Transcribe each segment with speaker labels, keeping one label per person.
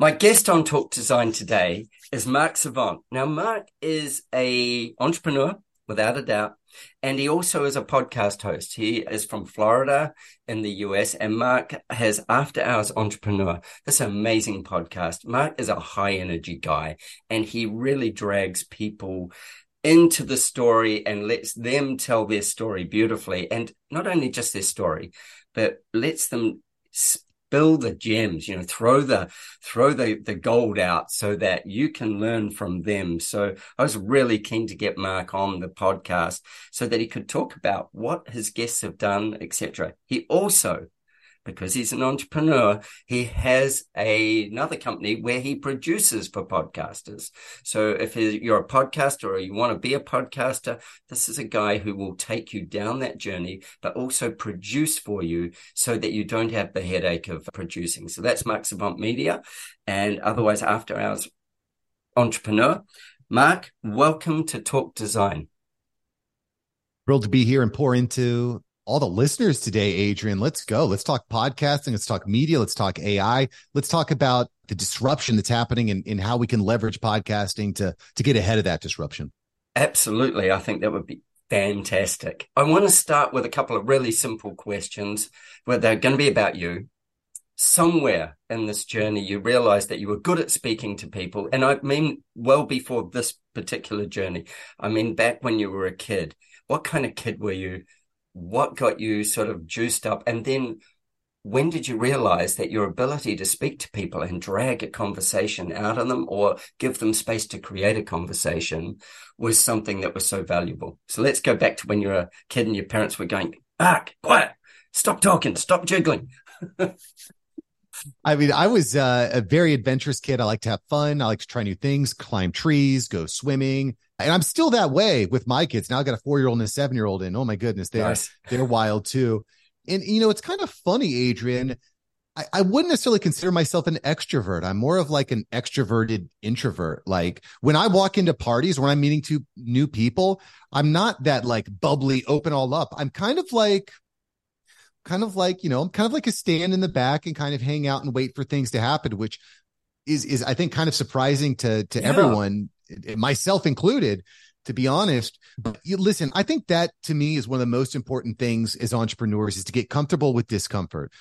Speaker 1: My guest on Talk Design today is Mark Savant. Now, Mark is a entrepreneur, without a doubt, and he also is a podcast host. He is from Florida in the US, and Mark has After Hours Entrepreneur. This amazing podcast. Mark is a high energy guy, and he really drags people into the story and lets them tell their story beautifully. And not only just their story, but lets them spill the gems, you know, throw the, throw the, the gold out so that you can learn from them. So I was really keen to get Mark on the podcast so that he could talk about what his guests have done, etc. He also because he's an entrepreneur, he has a, another company where he produces for podcasters. So if you're a podcaster or you want to be a podcaster, this is a guy who will take you down that journey, but also produce for you so that you don't have the headache of producing. So that's Mark Savant Media and otherwise after hours entrepreneur. Mark, welcome to Talk Design.
Speaker 2: Thrilled to be here and pour into all the listeners today, Adrian. Let's go. Let's talk podcasting. Let's talk media. Let's talk AI. Let's talk about the disruption that's happening and, and how we can leverage podcasting to, to get ahead of that disruption.
Speaker 1: Absolutely. I think that would be fantastic. I want to start with a couple of really simple questions where they're going to be about you. Somewhere in this journey, you realized that you were good at speaking to people. And I mean, well before this particular journey, I mean, back when you were a kid, what kind of kid were you what got you sort of juiced up? And then when did you realize that your ability to speak to people and drag a conversation out of them or give them space to create a conversation was something that was so valuable? So let's go back to when you were a kid and your parents were going, ah, quiet, stop talking, stop jiggling.
Speaker 2: I mean, I was uh, a very adventurous kid. I like to have fun. I like to try new things, climb trees, go swimming. And I'm still that way with my kids. Now I got a four year old and a seven year old, and oh my goodness, they're nice. they're wild too. And you know, it's kind of funny, Adrian. I, I wouldn't necessarily consider myself an extrovert. I'm more of like an extroverted introvert. Like when I walk into parties, when I'm meeting two new people, I'm not that like bubbly, open all up. I'm kind of like kind of like you know i'm kind of like a stand in the back and kind of hang out and wait for things to happen which is is i think kind of surprising to to yeah. everyone myself included to be honest. But you, listen i think that to me is one of the most important things as entrepreneurs is to get comfortable with discomfort.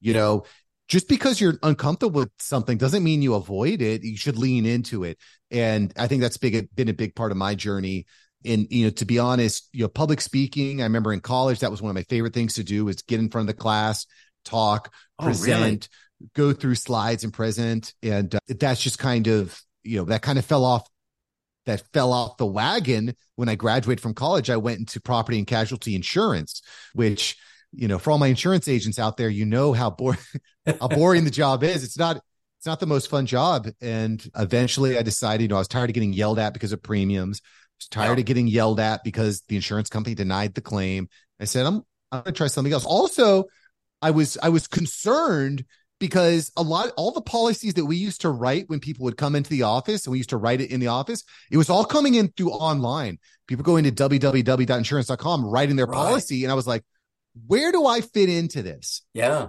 Speaker 2: You know just because you're uncomfortable with something doesn't mean you avoid it. You should lean into it. And i think that's big been a big part of my journey. And you know to be honest you know public speaking i remember in college that was one of my favorite things to do was get in front of the class talk oh, present really? go through slides and present. And uh, that's just kind of you know that kind of fell off that fell off the wagon when i graduated from college i went into property and casualty insurance which you know for all my insurance agents out there you know how, boring how boring the job is it's not it's not the most fun job and eventually i decided you know i was tired of getting yelled at because of premiums I was tired of getting yelled at because the insurance company denied the claim. I said, I'm I'm gonna try something else. Also, I was I was concerned because a lot all the policies that we used to write when people would come into the office and we used to write it in the office, it was all coming in through online. People going to www.insurance.com writing their right. policy. And I was like, where do I fit into this?
Speaker 1: Yeah.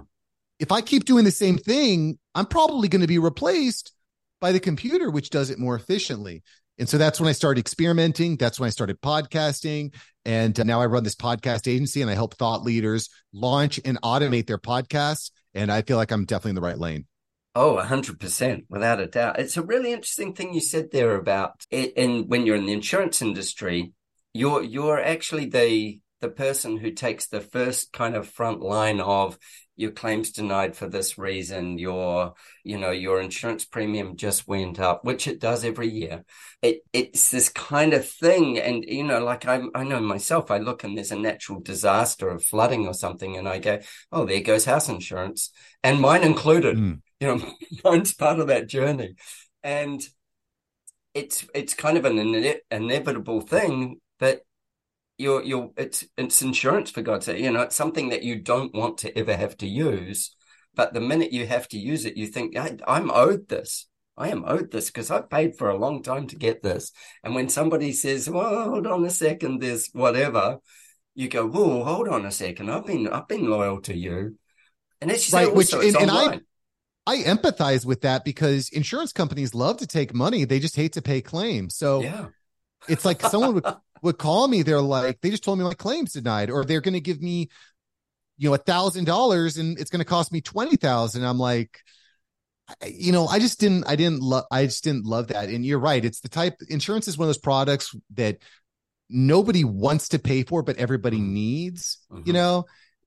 Speaker 2: If I keep doing the same thing, I'm probably going to be replaced by the computer, which does it more efficiently. And so that's when I started experimenting. That's when I started podcasting. And uh, now I run this podcast agency and I help thought leaders launch and automate their podcasts. And I feel like I'm definitely in the right lane.
Speaker 1: Oh, 100%, without a doubt. It's a really interesting thing you said there about it. And when you're in the insurance industry, you're you're actually the the person who takes the first kind of front line of your claims denied for this reason your you know your insurance premium just went up which it does every year. It it's this kind of thing and you know like i i know myself i look and there's a natural disaster of flooding or something and i go oh there goes house insurance and mine included. Mm. you know mine's part of that journey. And it's it's kind of an ine- inevitable thing that you're you're it's it's insurance for God's sake. You know, it's something that you don't want to ever have to use. But the minute you have to use it, you think, I'm owed this. I am owed this because I've paid for a long time to get this. And when somebody says, Well, hold on a second, there's whatever, you go, Whoa, hold on a second. I've been I've been loyal to you. And as you right, say, also, which, and, and I
Speaker 2: I empathize with that because insurance companies love to take money. They just hate to pay claims. So yeah. It's like someone would would call me, they're like, they just told me my claims denied, or they're going to give me, you know, a thousand dollars and it's going to cost me 20,000. I'm like, you know, I just didn't, I didn't love, I just didn't love that. And you're right. It's the type insurance is one of those products that nobody wants to pay for, but everybody mm-hmm. needs, mm-hmm. you know?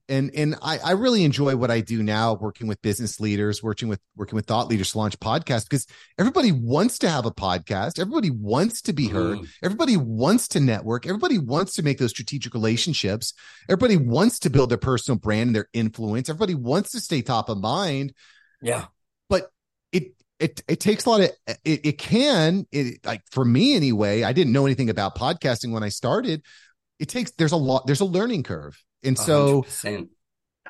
Speaker 2: And and I, I really enjoy what I do now, working with business leaders, working with working with thought leaders to launch podcasts because everybody wants to have a podcast, everybody wants to be heard, mm. everybody wants to network, everybody wants to make those strategic relationships, everybody wants to build their personal brand and their influence, everybody wants to stay top of mind.
Speaker 1: Yeah,
Speaker 2: but it it it takes a lot of it. It can it like for me anyway. I didn't know anything about podcasting when I started. It takes there's a lot there's a learning curve and so 100%.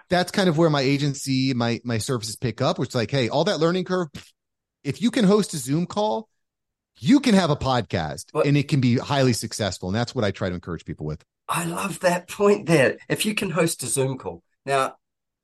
Speaker 2: that's kind of where my agency, my my services pick up, which is like, hey, all that learning curve, if you can host a Zoom call, you can have a podcast but, and it can be highly successful. And that's what I try to encourage people with.
Speaker 1: I love that point there. If you can host a Zoom call. Now,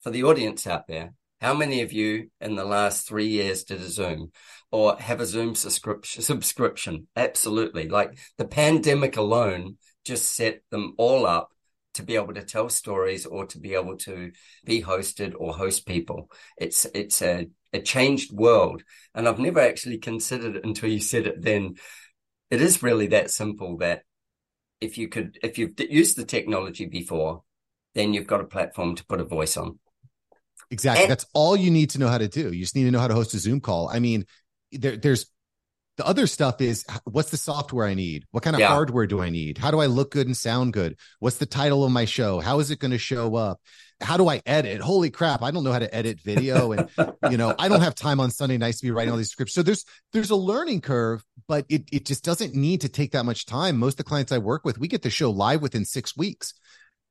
Speaker 1: for the audience out there, how many of you in the last three years did a Zoom or have a Zoom subscription? Subscription, absolutely. Like the pandemic alone just set them all up to be able to tell stories or to be able to be hosted or host people. It's it's a, a changed world. And I've never actually considered it until you said it then. It is really that simple that if you could if you've used the technology before, then you've got a platform to put a voice on.
Speaker 2: Exactly. And- That's all you need to know how to do. You just need to know how to host a Zoom call. I mean, there, there's the other stuff is what's the software I need? What kind of yeah. hardware do I need? How do I look good and sound good? What's the title of my show? How is it going to show up? how do I edit? Holy crap, I don't know how to edit video. And, you know, I don't have time on Sunday nights to be writing all these scripts. So there's, there's a learning curve, but it, it just doesn't need to take that much time. Most of the clients I work with, we get the show live within six weeks.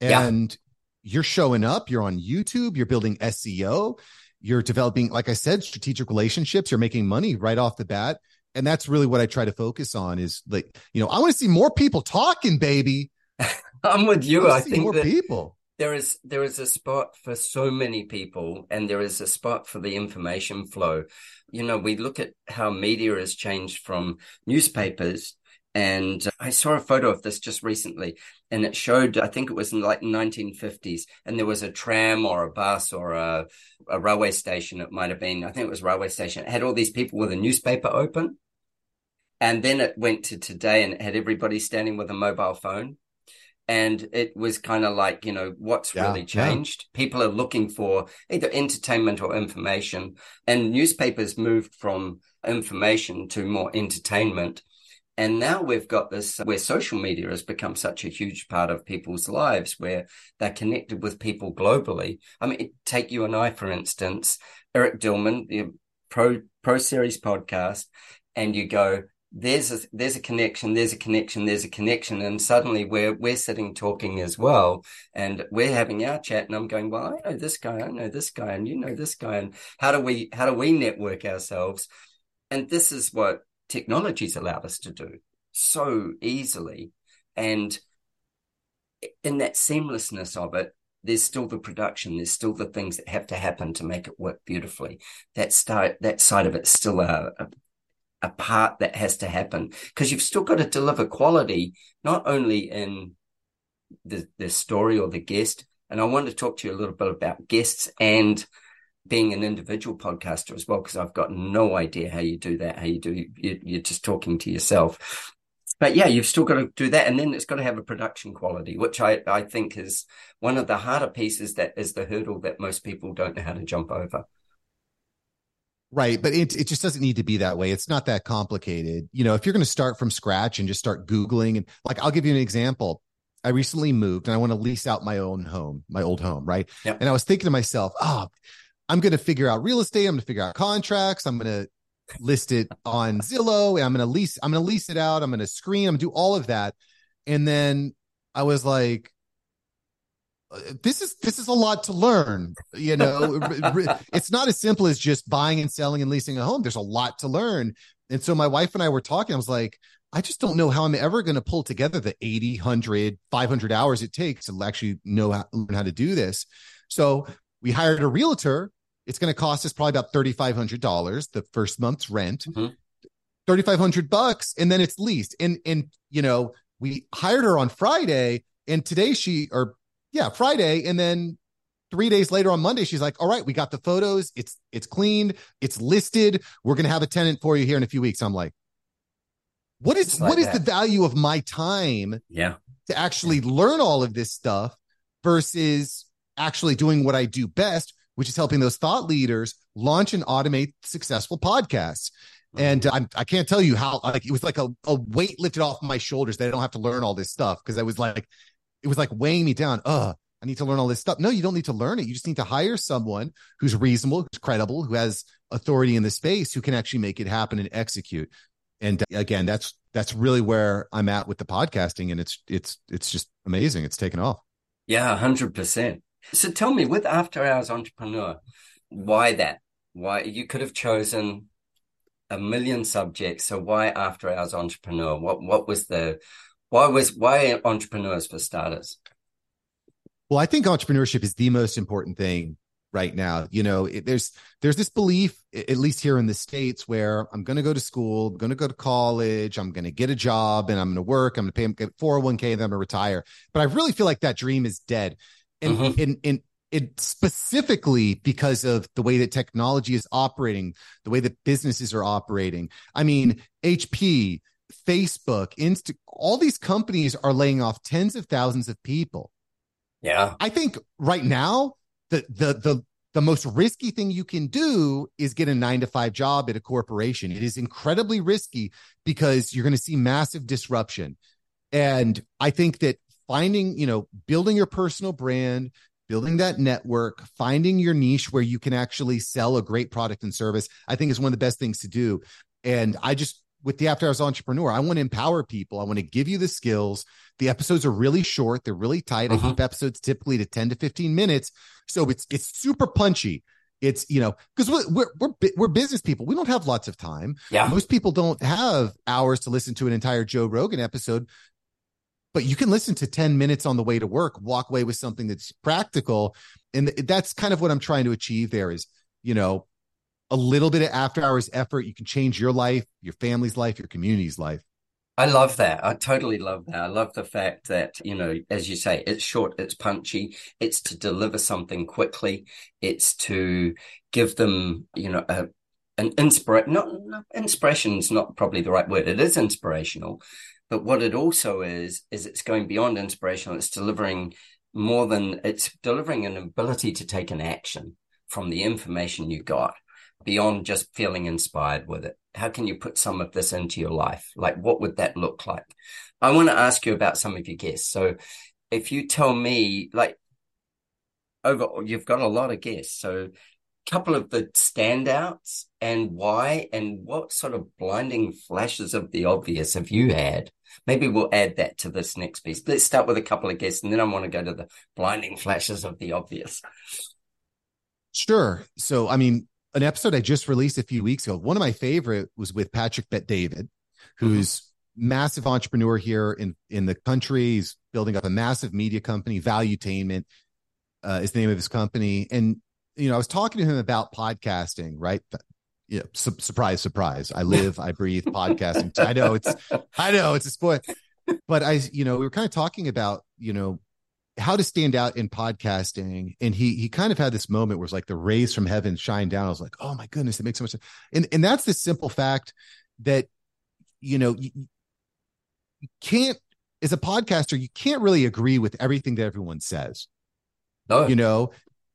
Speaker 2: And yeah. you're showing up, you're on YouTube, you're building SEO, you're developing, like I said, strategic relationships, you're making money right off the bat. And that's really what I try to focus on is like, you know, I want to see more people talking, baby.
Speaker 1: I'm with you. I, I think
Speaker 2: more people
Speaker 1: there is there is a spot for so many people and there is a spot for the information flow you know we look at how media has changed from newspapers and I saw a photo of this just recently, and it showed, I think it was in like 1950s, and there was a tram or a bus or a, a railway station. It might have been, I think it was railway station. It had all these people with a newspaper open. And then it went to today and it had everybody standing with a mobile phone and it was kind of like you know what's yeah, really changed yeah. people are looking for either entertainment or information and newspapers moved from information to more entertainment and now we've got this where social media has become such a huge part of people's lives where they're connected with people globally. I mean take you and i for instance eric dillman the pro pro series podcast and you go there's a there's a connection there's a connection there's a connection and suddenly we're we're sitting talking as well and we're having our chat and i'm going well i know this guy i know this guy and you know this guy and how do we how do we network ourselves? And this is what technology's allowed us to do so easily and in that seamlessness of it there's still the production there's still the things that have to happen to make it work beautifully that start that side of it's still a, a a part that has to happen because you've still got to deliver quality, not only in the, the story or the guest. And I want to talk to you a little bit about guests and being an individual podcaster as well, because I've got no idea how you do that, how you do, you, you're just talking to yourself. But yeah, you've still got to do that. And then it's got to have a production quality, which I, I think is one of the harder pieces that is the hurdle that most people don't know how to jump over.
Speaker 2: Right. But it, it just doesn't need to be that way. It's not that complicated. You know, if you're going to start from scratch and just start Googling and like, I'll give you an example. I recently moved and I want to lease out my own home, my old home. Right. Yep. And I was thinking to myself, oh, I'm going to figure out real estate. I'm going to figure out contracts. I'm going to list it on Zillow and I'm going to lease, I'm going to lease it out. I'm going to screen, I'm going to do all of that. And then I was like, uh, this is this is a lot to learn you know it's not as simple as just buying and selling and leasing a home there's a lot to learn and so my wife and i were talking i was like i just don't know how i'm ever going to pull together the 80 100 500 hours it takes to actually know how learn how to do this so we hired a realtor it's going to cost us probably about $3500 the first month's rent mm-hmm. 3500 bucks and then it's leased and and you know we hired her on friday and today she or yeah, Friday. And then three days later on Monday, she's like, all right, we got the photos. It's, it's cleaned. It's listed. We're going to have a tenant for you here in a few weeks. I'm like, what is, like what is the value of my time?
Speaker 1: Yeah.
Speaker 2: To actually learn all of this stuff versus actually doing what I do best, which is helping those thought leaders launch and automate successful podcasts. And mm-hmm. I'm, I can't tell you how, like, it was like a, a weight lifted off my shoulders that I don't have to learn all this stuff. Cause I was like, it was like weighing me down. Ugh, I need to learn all this stuff. No, you don't need to learn it. You just need to hire someone who's reasonable, who's credible, who has authority in the space, who can actually make it happen and execute. And uh, again, that's that's really where I'm at with the podcasting, and it's it's it's just amazing. It's taken off.
Speaker 1: Yeah, hundred percent. So tell me, with After Hours Entrepreneur, why that? Why you could have chosen a million subjects. So why After Hours Entrepreneur? What what was the why was why entrepreneurs for starters?
Speaker 2: Well, I think entrepreneurship is the most important thing right now. You know, it, there's there's this belief, at least here in the states, where I'm going to go to school, I'm going to go to college, I'm going to get a job, and I'm going to work, I'm going to pay get 401k, and then I'm going to retire. But I really feel like that dream is dead, and mm-hmm. and and it specifically because of the way that technology is operating, the way that businesses are operating. I mean, HP, Facebook, Insta, all these companies are laying off tens of thousands of people.
Speaker 1: Yeah.
Speaker 2: I think right now, the the the the most risky thing you can do is get a nine to five job at a corporation. It is incredibly risky because you're going to see massive disruption. And I think that finding, you know, building your personal brand, building that network, finding your niche where you can actually sell a great product and service, I think is one of the best things to do. And I just, with the After Hours Entrepreneur, I want to empower people. I want to give you the skills. The episodes are really short, they're really tight. Uh-huh. I keep episodes typically to 10 to 15 minutes. So it's it's super punchy. It's you know because we're, we're we're we're business people. We don't have lots of time.
Speaker 1: Yeah,
Speaker 2: most people don't have hours to listen to an entire Joe Rogan episode but you can listen to 10 minutes on the way to work walk away with something that's practical and that's kind of what i'm trying to achieve there is you know a little bit of after hours effort you can change your life your family's life your community's life
Speaker 1: I love that. I totally love that. I love the fact that, you know, as you say, it's short, it's punchy, it's to deliver something quickly, it's to give them, you know, a, an inspiration, not, not inspiration is not probably the right word. It is inspirational, but what it also is, is it's going beyond inspirational. It's delivering more than it's delivering an ability to take an action from the information you got beyond just feeling inspired with it. How can you put some of this into your life? Like, what would that look like? I want to ask you about some of your guests. So if you tell me, like, over, you've got a lot of guests. So couple of the standouts and why and what sort of blinding flashes of the obvious have you had? Maybe we'll add that to this next piece. Let's start with a couple of guests and then I want to go to the blinding flashes of the obvious.
Speaker 2: Sure. So, I mean, an episode I just released a few weeks ago, one of my favorite was with Patrick Bet David, who's mm-hmm. massive entrepreneur here in, in the country. He's building up a massive media company, Valuetainment uh, is the name of his company. And you know, I was talking to him about podcasting, right? Yeah, su- surprise, surprise. I live, I breathe podcasting. I know it's, I know it's a spoil, but I, you know, we were kind of talking about, you know, how to stand out in podcasting, and he he kind of had this moment where it's like the rays from heaven shine down. I was like, oh my goodness, it makes so much sense. And and that's the simple fact that, you know, you, you can't as a podcaster, you can't really agree with everything that everyone says. No. You know,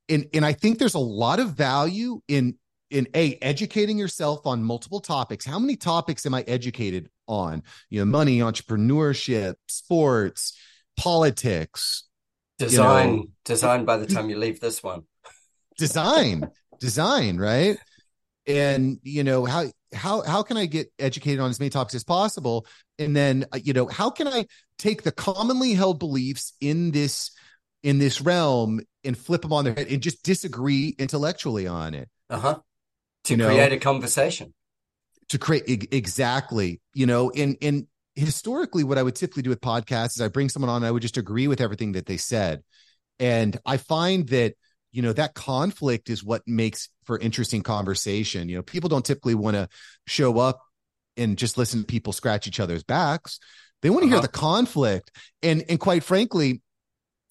Speaker 2: and and I think there's a lot of value in in a educating yourself on multiple topics. How many topics am I educated on? You know, money, entrepreneurship, sports, politics,
Speaker 1: design, you know, design. By the time you leave this one,
Speaker 2: design, design, right? And you know how how how can I get educated on as many topics as possible? And then uh, you know how can I take the commonly held beliefs in this in this realm and flip them on their head and just disagree intellectually on it.
Speaker 1: Uh huh. To you create know, a conversation.
Speaker 2: To create exactly, you know, and and historically, what I would typically do with podcasts is I bring someone on, I would just agree with everything that they said, and I find that you know that conflict is what makes for interesting conversation. You know, people don't typically want to show up and just listen to people scratch each other's backs. They want to uh-huh. hear the conflict, and and quite frankly,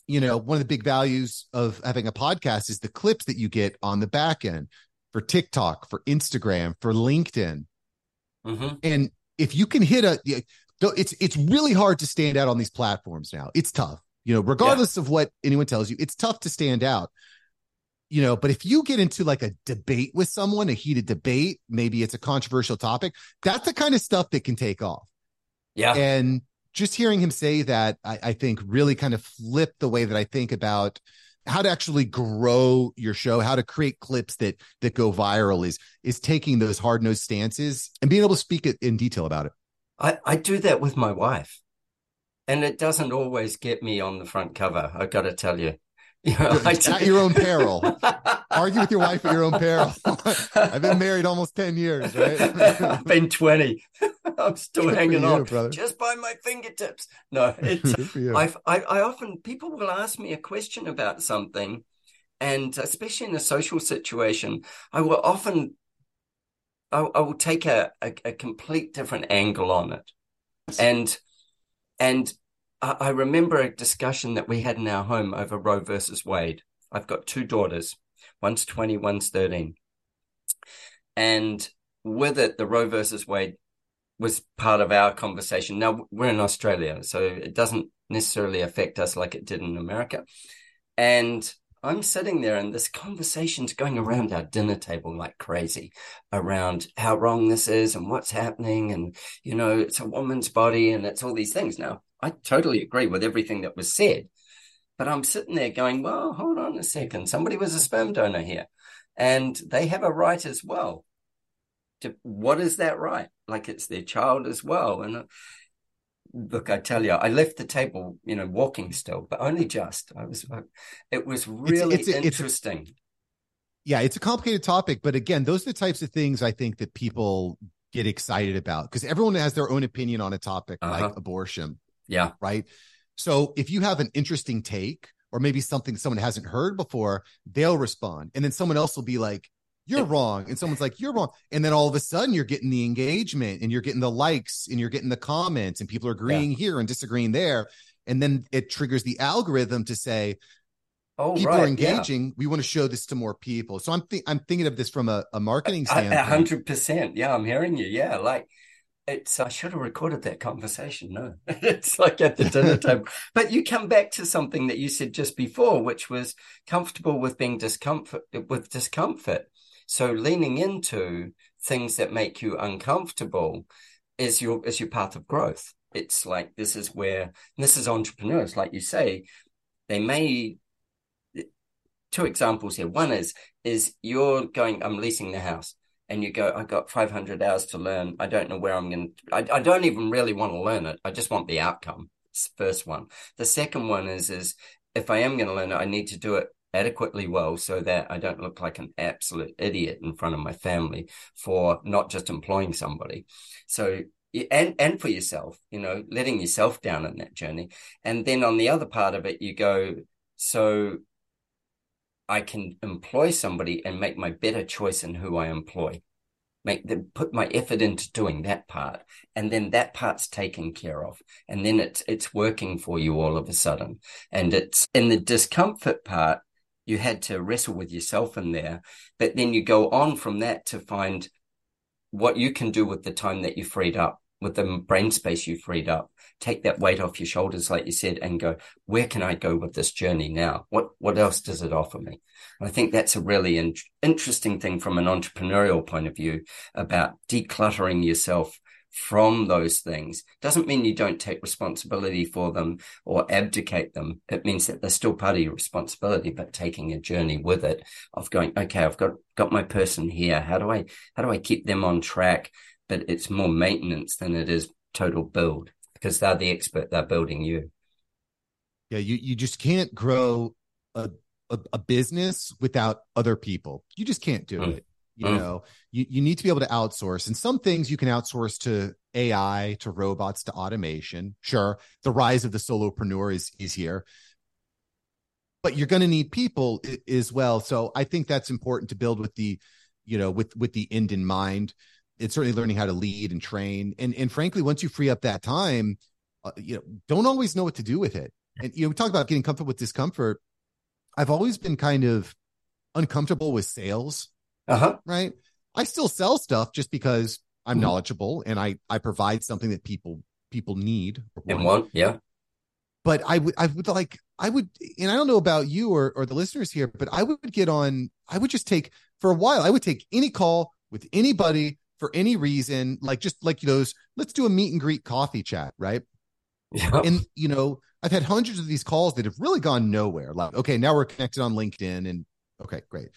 Speaker 2: you know, one of the big values of having a podcast is the clips that you get on the back end for TikTok, for Instagram, for LinkedIn. Mm-hmm. And if you can hit a, it's it's really hard to stand out on these platforms now. It's tough, you know, regardless yeah. of what anyone tells you, it's tough to stand out. You know, but if you get into like a debate with someone, a heated debate, maybe it's a controversial topic, that's the kind of stuff that can take off.
Speaker 1: Yeah.
Speaker 2: And just hearing him say that, I, I think really kind of flipped the way that I think about how to actually grow your show, how to create clips that that go viral is is taking those hard nosed stances and being able to speak in detail about it.
Speaker 1: I, I do that with my wife. And it doesn't always get me on the front cover, I gotta tell you.
Speaker 2: At your own peril. Argue with your wife at your own peril. I've been married almost 10 years, right?
Speaker 1: I've been 20. I'm still Good hanging you, on brother. just by my fingertips. No, it's uh, I, I, I often people will ask me a question about something, and especially in a social situation, I will often I, I will take a, a, a complete different angle on it, and and I remember a discussion that we had in our home over Roe versus Wade. I've got two daughters, one's 20, one's 13. And with it, the Roe versus Wade was part of our conversation. Now, we're in Australia, so it doesn't necessarily affect us like it did in America. And I'm sitting there and this conversation's going around our dinner table like crazy around how wrong this is and what's happening. And, you know, it's a woman's body and it's all these things. Now, I totally agree with everything that was said. But I'm sitting there going, well, hold on a second. Somebody was a sperm donor here and they have a right as well. To, what is that right? Like it's their child as well. And uh, look, I tell you, I left the table, you know, walking still, but only just. I was, it was really it's, it's, interesting. It's,
Speaker 2: yeah, it's a complicated topic, but again, those are the types of things I think that people get excited about because everyone has their own opinion on a topic uh-huh. like abortion.
Speaker 1: Yeah.
Speaker 2: Right. So if you have an interesting take or maybe something someone hasn't heard before, they'll respond. And then someone else will be like, you're wrong. And someone's like, you're wrong. And then all of a sudden you're getting the engagement and you're getting the likes and you're getting the comments and people are agreeing yeah. here and disagreeing there. And then it triggers the algorithm to say, Oh, people right. are engaging. Yeah. We want to show this to more people. So I'm th- I'm thinking of this from a, a marketing standpoint.
Speaker 1: A hundred percent. Yeah, I'm hearing you. Yeah, like it's. I should have recorded that conversation. No, it's like at the dinner table. But you come back to something that you said just before, which was comfortable with being discomfort with discomfort. So leaning into things that make you uncomfortable is your is your path of growth. It's like this is where this is entrepreneurs, like you say, they may two examples here. One is is you're going, I'm leasing the house, and you go, I got 500 hours to learn. I don't know where I'm going. to I, I don't even really want to learn it. I just want the outcome. It's the first one. The second one is is if I am going to learn it, I need to do it adequately well so that I don't look like an absolute idiot in front of my family for not just employing somebody. So and and for yourself, you know, letting yourself down in that journey. And then on the other part of it, you go, so I can employ somebody and make my better choice in who I employ. Make put my effort into doing that part, and then that part's taken care of, and then it's it's working for you all of a sudden. And it's in the discomfort part, you had to wrestle with yourself in there, but then you go on from that to find what you can do with the time that you freed up, with the brain space you freed up, take that weight off your shoulders, like you said, and go, where can I go with this journey now? What, what else does it offer me? And I think that's a really in- interesting thing from an entrepreneurial point of view about decluttering yourself from those things doesn't mean you don't take responsibility for them or abdicate them. It means that they're still part of your responsibility, but taking a journey with it of going, okay, I've got, got my person here. How do I, how do I keep them on track? But it's more maintenance than it is total build because they're the expert. They're building you.
Speaker 2: Yeah, you you just can't grow a a, a business without other people. You just can't do mm. it. You mm. know, you, you need to be able to outsource. And some things you can outsource to AI, to robots, to automation. Sure, the rise of the solopreneur is is here. But you're going to need people as well. So I think that's important to build with the, you know, with with the end in mind it's certainly learning how to lead and train. And and frankly, once you free up that time, uh, you know, don't always know what to do with it. And you know, we talk about getting comfortable with discomfort. I've always been kind of uncomfortable with sales.
Speaker 1: Uh-huh.
Speaker 2: Right. I still sell stuff just because I'm mm-hmm. knowledgeable and I I provide something that people people need
Speaker 1: and want. Yeah.
Speaker 2: But I would I would like I would and I don't know about you or or the listeners here, but I would get on. I would just take for a while. I would take any call with anybody for any reason, like just like those, let's do a meet and greet coffee chat, right? Yeah. And you know, I've had hundreds of these calls that have really gone nowhere. Like, okay, now we're connected on LinkedIn and okay, great.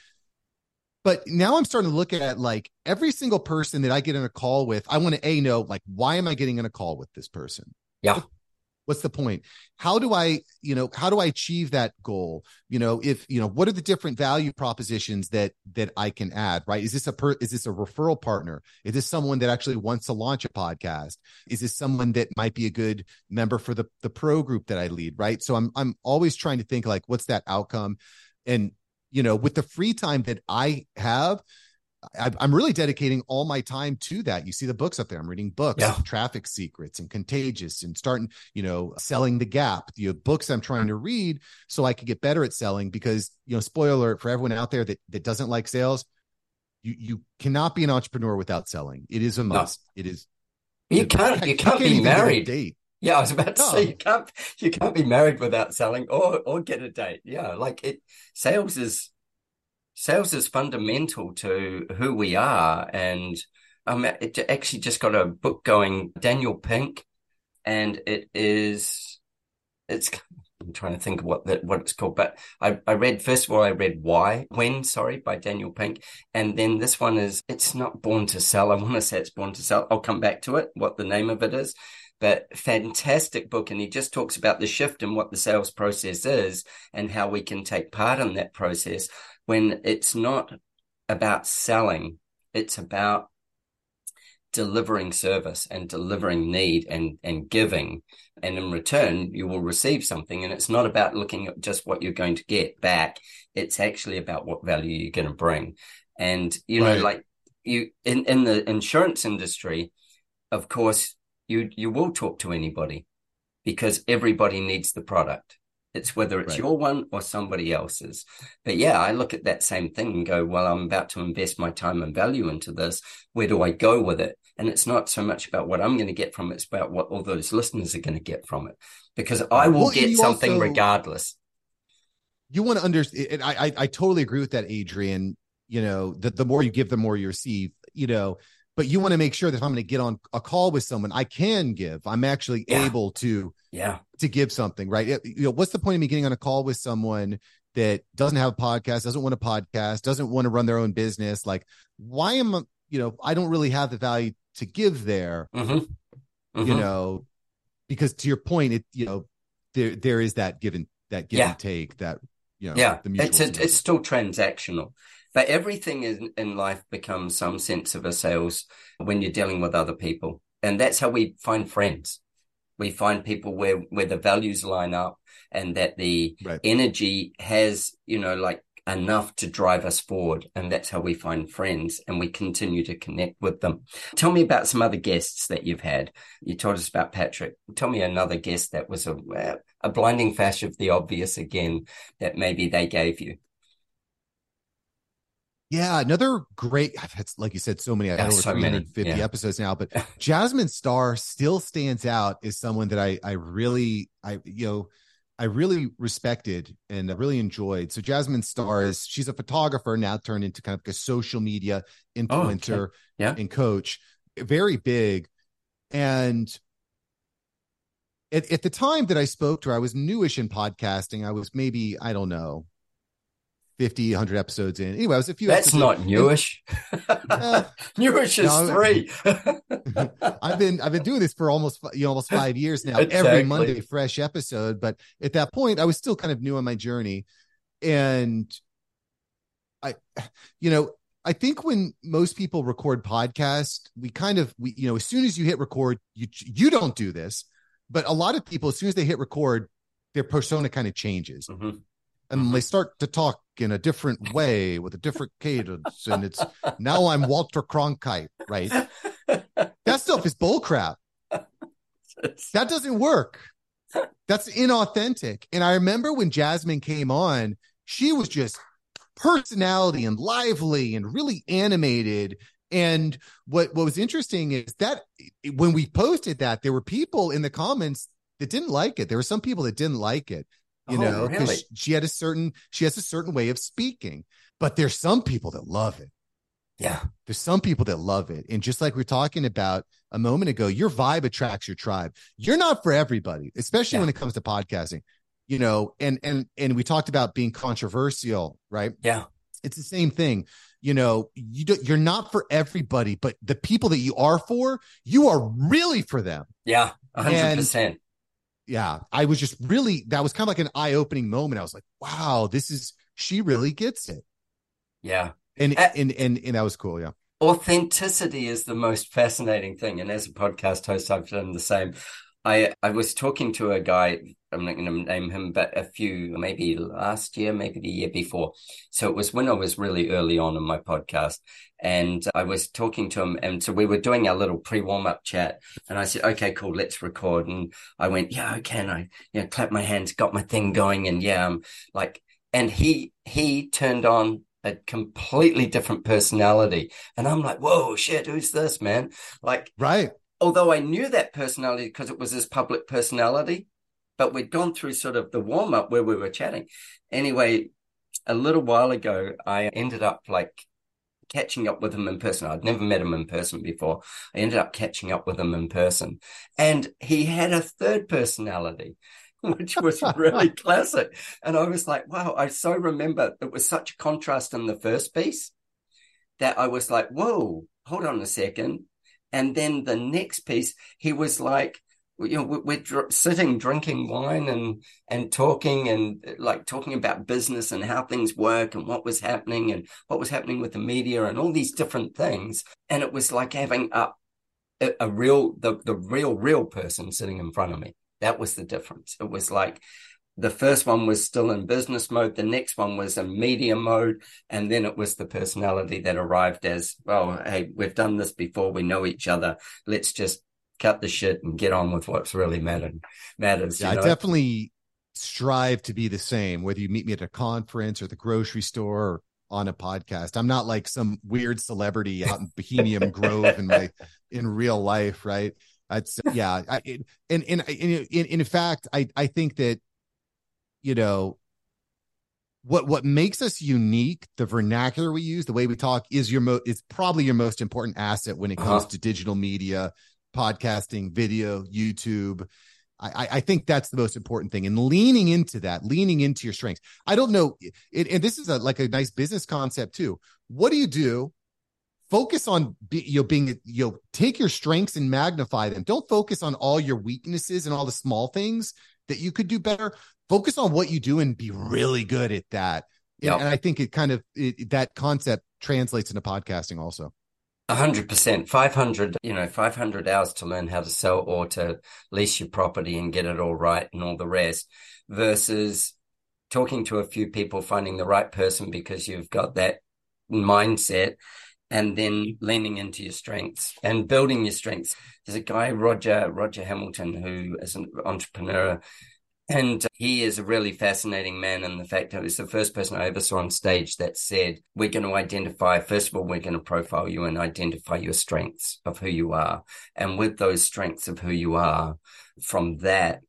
Speaker 2: But now I'm starting to look at like every single person that I get in a call with, I want to A know, like, why am I getting in a call with this person?
Speaker 1: Yeah
Speaker 2: what's the point? How do i you know how do i achieve that goal? You know if you know what are the different value propositions that that i can add right? Is this a per is this a referral partner? Is this someone that actually wants to launch a podcast? Is this someone that might be a good member for the the pro group that i lead right? So i'm i'm always trying to think like what's that outcome? And you know with the free time that i have I'm really dedicating all my time to that. You see the books up there. I'm reading books, yeah. Traffic Secrets and Contagious, and starting, you know, selling the gap. The books I'm trying to read so I could get better at selling. Because, you know, spoiler alert for everyone out there that that doesn't like sales, you you cannot be an entrepreneur without selling. It is a must. No. It is.
Speaker 1: You can't. You can't, you can't be married. Date. Yeah, I was about to no. say you can't. You can't be married without selling or or get a date. Yeah, like it. Sales is sales is fundamental to who we are. And um, it actually just got a book going, Daniel Pink, and it is, it's I'm trying to think of what that what it's called, but I, I read first of all I read Why When Sorry by Daniel Pink, and then this one is it's not Born to Sell. I want to say it's Born to Sell. I'll come back to it. What the name of it is, but fantastic book, and he just talks about the shift and what the sales process is and how we can take part in that process when it's not about selling, it's about delivering service and delivering need and and giving. And in return you will receive something. And it's not about looking at just what you're going to get back. It's actually about what value you're going to bring. And you know like you in in the insurance industry of course you you will talk to anybody because everybody needs the product it's whether it's right. your one or somebody else's. But yeah, I look at that same thing and go, well, I'm about to invest my time and value into this. Where do I go with it? And it's not so much about what I'm going to get from it, it's about what all those listeners are going to get from it. Because I will well, get something also, regardless.
Speaker 2: You want to understand, I, I, I totally agree with that, Adrian. You know, that the more you give, the more you receive, you know, but you want to make sure that if I'm going to get on a call with someone, I can give. I'm actually yeah. able to,
Speaker 1: yeah,
Speaker 2: to give something, right? You know, what's the point of me getting on a call with someone that doesn't have a podcast, doesn't want a podcast, doesn't want to run their own business? Like, why am I? you know, I don't really have the value to give there. Mm-hmm. Mm-hmm. You know, because to your point, it you know, there there is that given that give yeah. and take that you know,
Speaker 1: yeah, it's a, it's still transactional. But everything in, in life becomes some sense of a sales when you're dealing with other people. And that's how we find friends. We find people where, where the values line up and that the right. energy has, you know, like enough to drive us forward. And that's how we find friends and we continue to connect with them. Tell me about some other guests that you've had. You told us about Patrick. Tell me another guest that was a, a blinding flash of the obvious again that maybe they gave you.
Speaker 2: Yeah, another great. It's like you said, so many. I have over so 350 yeah. episodes now, but Jasmine Star still stands out as someone that I I really I you know I really respected and I really enjoyed. So Jasmine Star is she's a photographer now turned into kind of a social media influencer oh, okay. yeah. and coach, very big. And at, at the time that I spoke to her, I was newish in podcasting. I was maybe I don't know 50, 100 episodes in. Anyway, it was a few. Episodes.
Speaker 1: That's not newish. uh, newish is no, three.
Speaker 2: I've been I've been doing this for almost you know almost five years now. Exactly. Every Monday, fresh episode. But at that point, I was still kind of new on my journey, and I, you know, I think when most people record podcasts, we kind of we you know as soon as you hit record, you you don't do this, but a lot of people as soon as they hit record, their persona kind of changes. Mm-hmm and mm-hmm. they start to talk in a different way with a different cadence and it's now i'm walter cronkite right? That stuff is bullcrap. That doesn't work. That's inauthentic. And i remember when jasmine came on she was just personality and lively and really animated. And what what was interesting is that when we posted that there were people in the comments that didn't like it. There were some people that didn't like it you oh, know, because really? she had a certain she has a certain way of speaking. But there's some people that love it.
Speaker 1: Yeah.
Speaker 2: There's some people that love it. And just like we are talking about a moment ago, your vibe attracts your tribe. You're not for everybody, especially yeah. when it comes to podcasting. You know, and and and we talked about being controversial, right?
Speaker 1: Yeah.
Speaker 2: It's the same thing. You know, you do, you're not for everybody, but the people that you are for, you are really for them.
Speaker 1: Yeah, 100%. And
Speaker 2: yeah, I was just really that was kind of like an eye opening moment. I was like, wow, this is she really gets it.
Speaker 1: Yeah,
Speaker 2: and uh, and and and that was cool. Yeah,
Speaker 1: authenticity is the most fascinating thing, and as a podcast host, I've done the same. I I was talking to a guy. I'm not going to name him, but a few maybe last year, maybe the year before. So it was when I was really early on in my podcast, and I was talking to him, and so we were doing our little pre warm up chat, and I said, "Okay, cool, let's record." And I went, "Yeah, okay." And I, you know, clapped my hands, got my thing going, and yeah, I'm like, and he he turned on a completely different personality. And I'm like, whoa, shit, who's this, man? Like,
Speaker 2: right
Speaker 1: although I knew that personality because it was his public personality, but we'd gone through sort of the warm up where we were chatting. Anyway, a little while ago, I ended up like catching up with him in person. I'd never met him in person before. I ended up catching up with him in person. And he had a third personality. which was really classic. And I was like, wow, I so remember it was such a contrast in the first piece that I was like, whoa, hold on a second. And then the next piece, he was like, you know, we're, sitting drinking wine and and talking and like talking about business and how things work and what was happening and what was happening with the media and all these different things. And it was like having a a, a real the the real real person sitting in front of me. That was the difference. It was like the first one was still in business mode. The next one was in media mode. And then it was the personality that arrived as, well, hey, we've done this before. We know each other. Let's just cut the shit and get on with what's really mattered matters.
Speaker 2: Yeah, know? I definitely strive to be the same, whether you meet me at a conference or the grocery store or on a podcast. I'm not like some weird celebrity out in Bohemian Grove in my in real life, right? That's yeah. I, and, and, and in, in fact, I I think that you know what what makes us unique the vernacular we use the way we talk is your mo is probably your most important asset when it comes uh-huh. to digital media podcasting video youtube. I, I think that's the most important thing. And leaning into that leaning into your strengths. I don't know it, and this is a, like a nice business concept too. What do you do? Focus on be, you know being you know take your strengths and magnify them. Don't focus on all your weaknesses and all the small things that you could do better focus on what you do and be really good at that. Yep. And, and I think it kind of it, that concept translates into podcasting also.
Speaker 1: A hundred percent, five hundred, you know, five hundred hours to learn how to sell or to lease your property and get it all right and all the rest, versus talking to a few people, finding the right person because you've got that mindset, and then leaning into your strengths and building your strengths. There's a guy, Roger Roger Hamilton, who is an entrepreneur and he is a really fascinating man And the fact that he's the first person I ever saw on stage that said, We're going to identify, first of all, we're going to profile you and identify your strengths of who you are. And with those strengths of who you are, from that,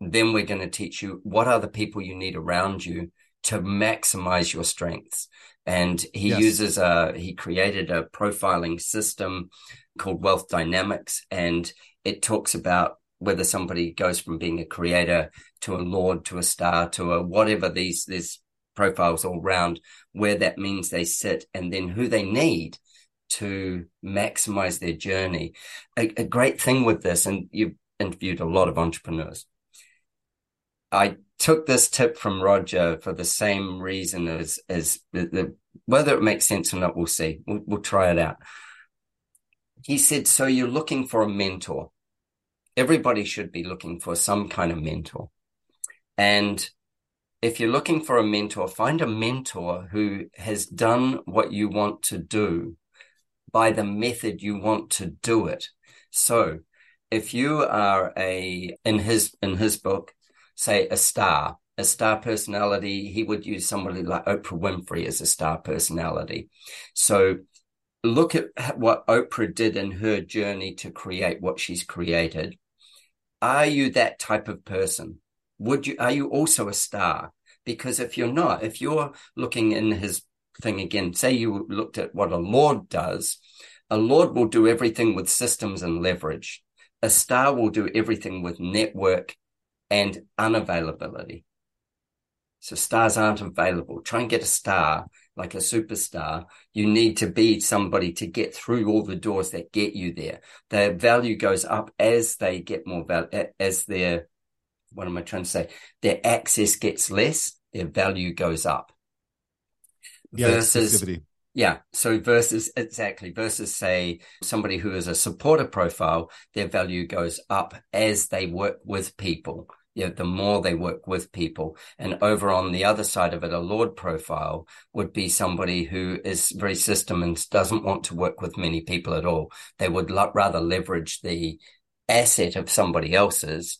Speaker 1: then we're going to teach you what are the people you need around you to maximize your strengths. And he yes. uses a, he created a profiling system called Wealth Dynamics. And it talks about whether somebody goes from being a creator to a lord to a star to a whatever these these profiles all round where that means they sit and then who they need to maximize their journey. A, a great thing with this and you've interviewed a lot of entrepreneurs. I took this tip from roger for the same reason as as the, the, whether it makes sense or not we'll see. We'll, we'll try it out. He said so you're looking for a mentor everybody should be looking for some kind of mentor. And if you're looking for a mentor, find a mentor who has done what you want to do by the method you want to do it. So if you are a, in his, in his book, say a star, a star personality, he would use somebody like Oprah Winfrey as a star personality. So look at what Oprah did in her journey to create what she's created are you that type of person? Would you, are you also a star? Because if you're not, if you're looking in his thing again, say you looked at what a Lord does, a Lord will do everything with systems and leverage. A star will do everything with network and unavailability. So stars aren't available. Try and get a star like a superstar, you need to be somebody to get through all the doors that get you there. Their value goes up as they get more value, as their, what am I trying to say? Their access gets less, their value goes up.
Speaker 2: Yeah, versus,
Speaker 1: yeah. So versus exactly versus say somebody who is a supporter profile, their value goes up as they work with people you know, the more they work with people. And over on the other side of it, a Lord profile would be somebody who is very system and doesn't want to work with many people at all. They would rather leverage the asset of somebody else's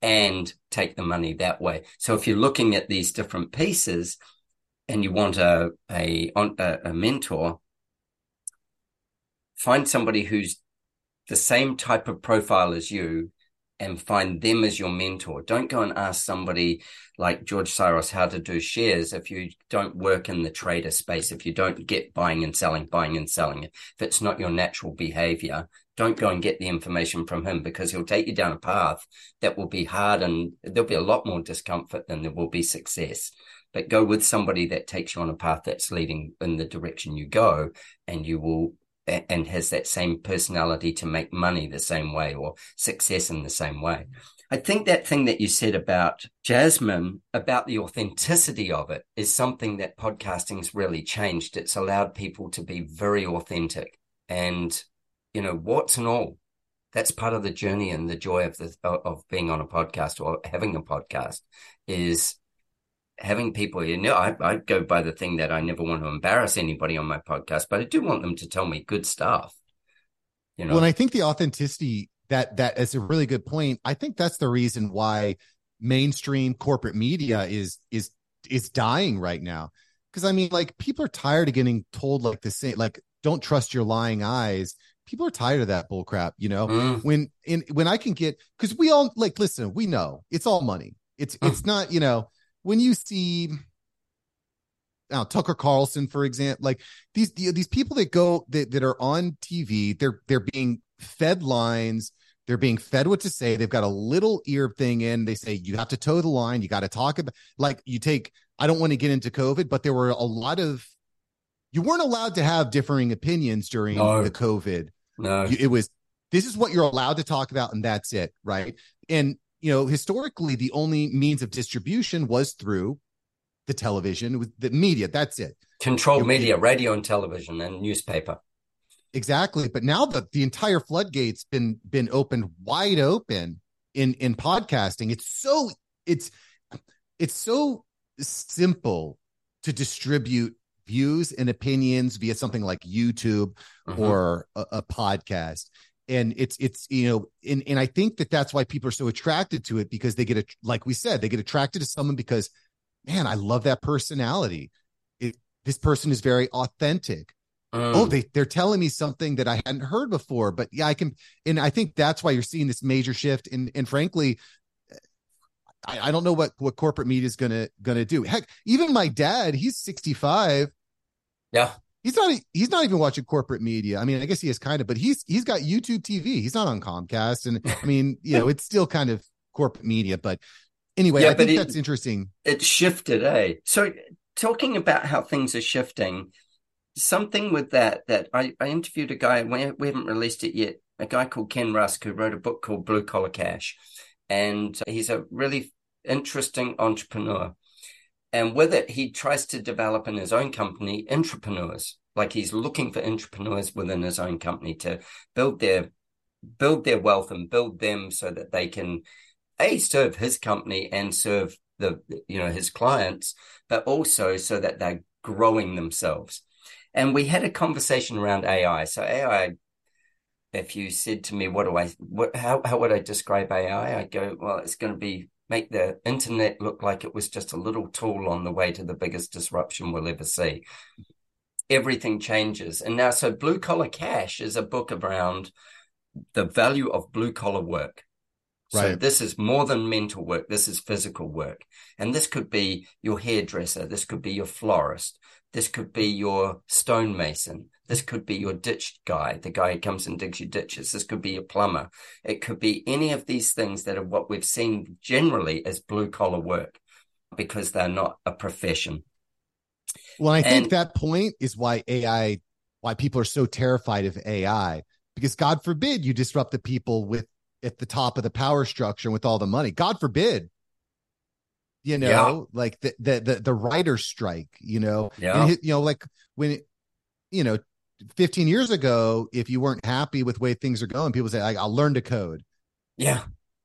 Speaker 1: and take the money that way. So if you're looking at these different pieces and you want a, a, a mentor, find somebody who's the same type of profile as you and find them as your mentor. Don't go and ask somebody like George Soros how to do shares if you don't work in the trader space, if you don't get buying and selling, buying and selling. If it's not your natural behavior, don't go and get the information from him because he'll take you down a path that will be hard and there'll be a lot more discomfort than there will be success. But go with somebody that takes you on a path that's leading in the direction you go and you will and has that same personality to make money the same way or success in the same way. I think that thing that you said about Jasmine, about the authenticity of it, is something that podcasting's really changed. It's allowed people to be very authentic. And, you know, what's and all. That's part of the journey and the joy of the of being on a podcast or having a podcast is having people, you know, I, I go by the thing that I never want to embarrass anybody on my podcast, but I do want them to tell me good stuff.
Speaker 2: You know, well, and I think the authenticity that that is a really good point. I think that's the reason why mainstream corporate media is is is dying right now. Because I mean, like people are tired of getting told like the same, like don't trust your lying eyes. People are tired of that bull crap, you know. Mm. When in when I can get because we all like listen, we know it's all money. It's mm. it's not you know when you see now Tucker Carlson, for example, like these these people that go that, that are on TV, they're they're being fed lines, they're being fed what to say. They've got a little ear thing in. They say you have to toe the line, you got to talk about like you take. I don't want to get into COVID, but there were a lot of you weren't allowed to have differing opinions during no. the COVID.
Speaker 1: No,
Speaker 2: it was this is what you're allowed to talk about, and that's it, right? And you know, historically, the only means of distribution was through the television, with the media. That's it.
Speaker 1: Controlled media, radio and television and newspaper.
Speaker 2: Exactly. But now that the entire floodgates been been opened wide open in in podcasting, it's so it's it's so simple to distribute views and opinions via something like YouTube mm-hmm. or a, a, podcast and it's it's you know and, and i think that that's why people are so attracted to it because they get a like we said they get attracted to someone because man i love that personality. It, this person is very authentic. Mm. oh. they they're telling me something that i hadn't heard before but yeah i can and i think that's why you're seeing this major shift and and frankly I, I don't know what what corporate media is gonna gonna do. Heck even my dad he's 65
Speaker 1: yeah
Speaker 2: he's not he's not even watching corporate media. I mean, I guess he is kind of, but he's he's got YouTube TV. He's not on Comcast, and I mean, you know, it's still kind of corporate media. But anyway, yeah, I think it, that's interesting.
Speaker 1: It shifted, eh? So talking about how things are shifting, something with that that I, I interviewed a guy. We, we haven't released it yet. A guy called Ken Rusk who wrote a book called Blue Collar Cash, and he's a really interesting entrepreneur. And with it, he tries to develop in his own company entrepreneurs. Like he's looking for entrepreneurs within his own company to build their build their wealth and build them so that they can a serve his company and serve the you know his clients, but also so that they're growing themselves. And we had a conversation around AI. So AI, if you said to me, "What do I? What? How? How would I describe AI?" I go, "Well, it's going to be make the internet look like it was just a little tool on the way to the biggest disruption we'll ever see. Everything changes. And now, so Blue Collar Cash is a book around the value of blue collar work. So right. this is more than mental work. This is physical work. And this could be your hairdresser. This could be your florist. This could be your stonemason. This could be your ditch guy, the guy who comes and digs your ditches. This could be your plumber. It could be any of these things that are what we've seen generally as blue collar work because they're not a profession.
Speaker 2: Well, I and, think that point is why AI, why people are so terrified of AI, because God forbid you disrupt the people with at the top of the power structure with all the money. God forbid you know yeah. like the, the the the writer strike you know
Speaker 1: yeah.
Speaker 2: you know like when you know 15 years ago, if you weren't happy with the way things are going, people say, like, I'll learn to code.
Speaker 1: Yeah.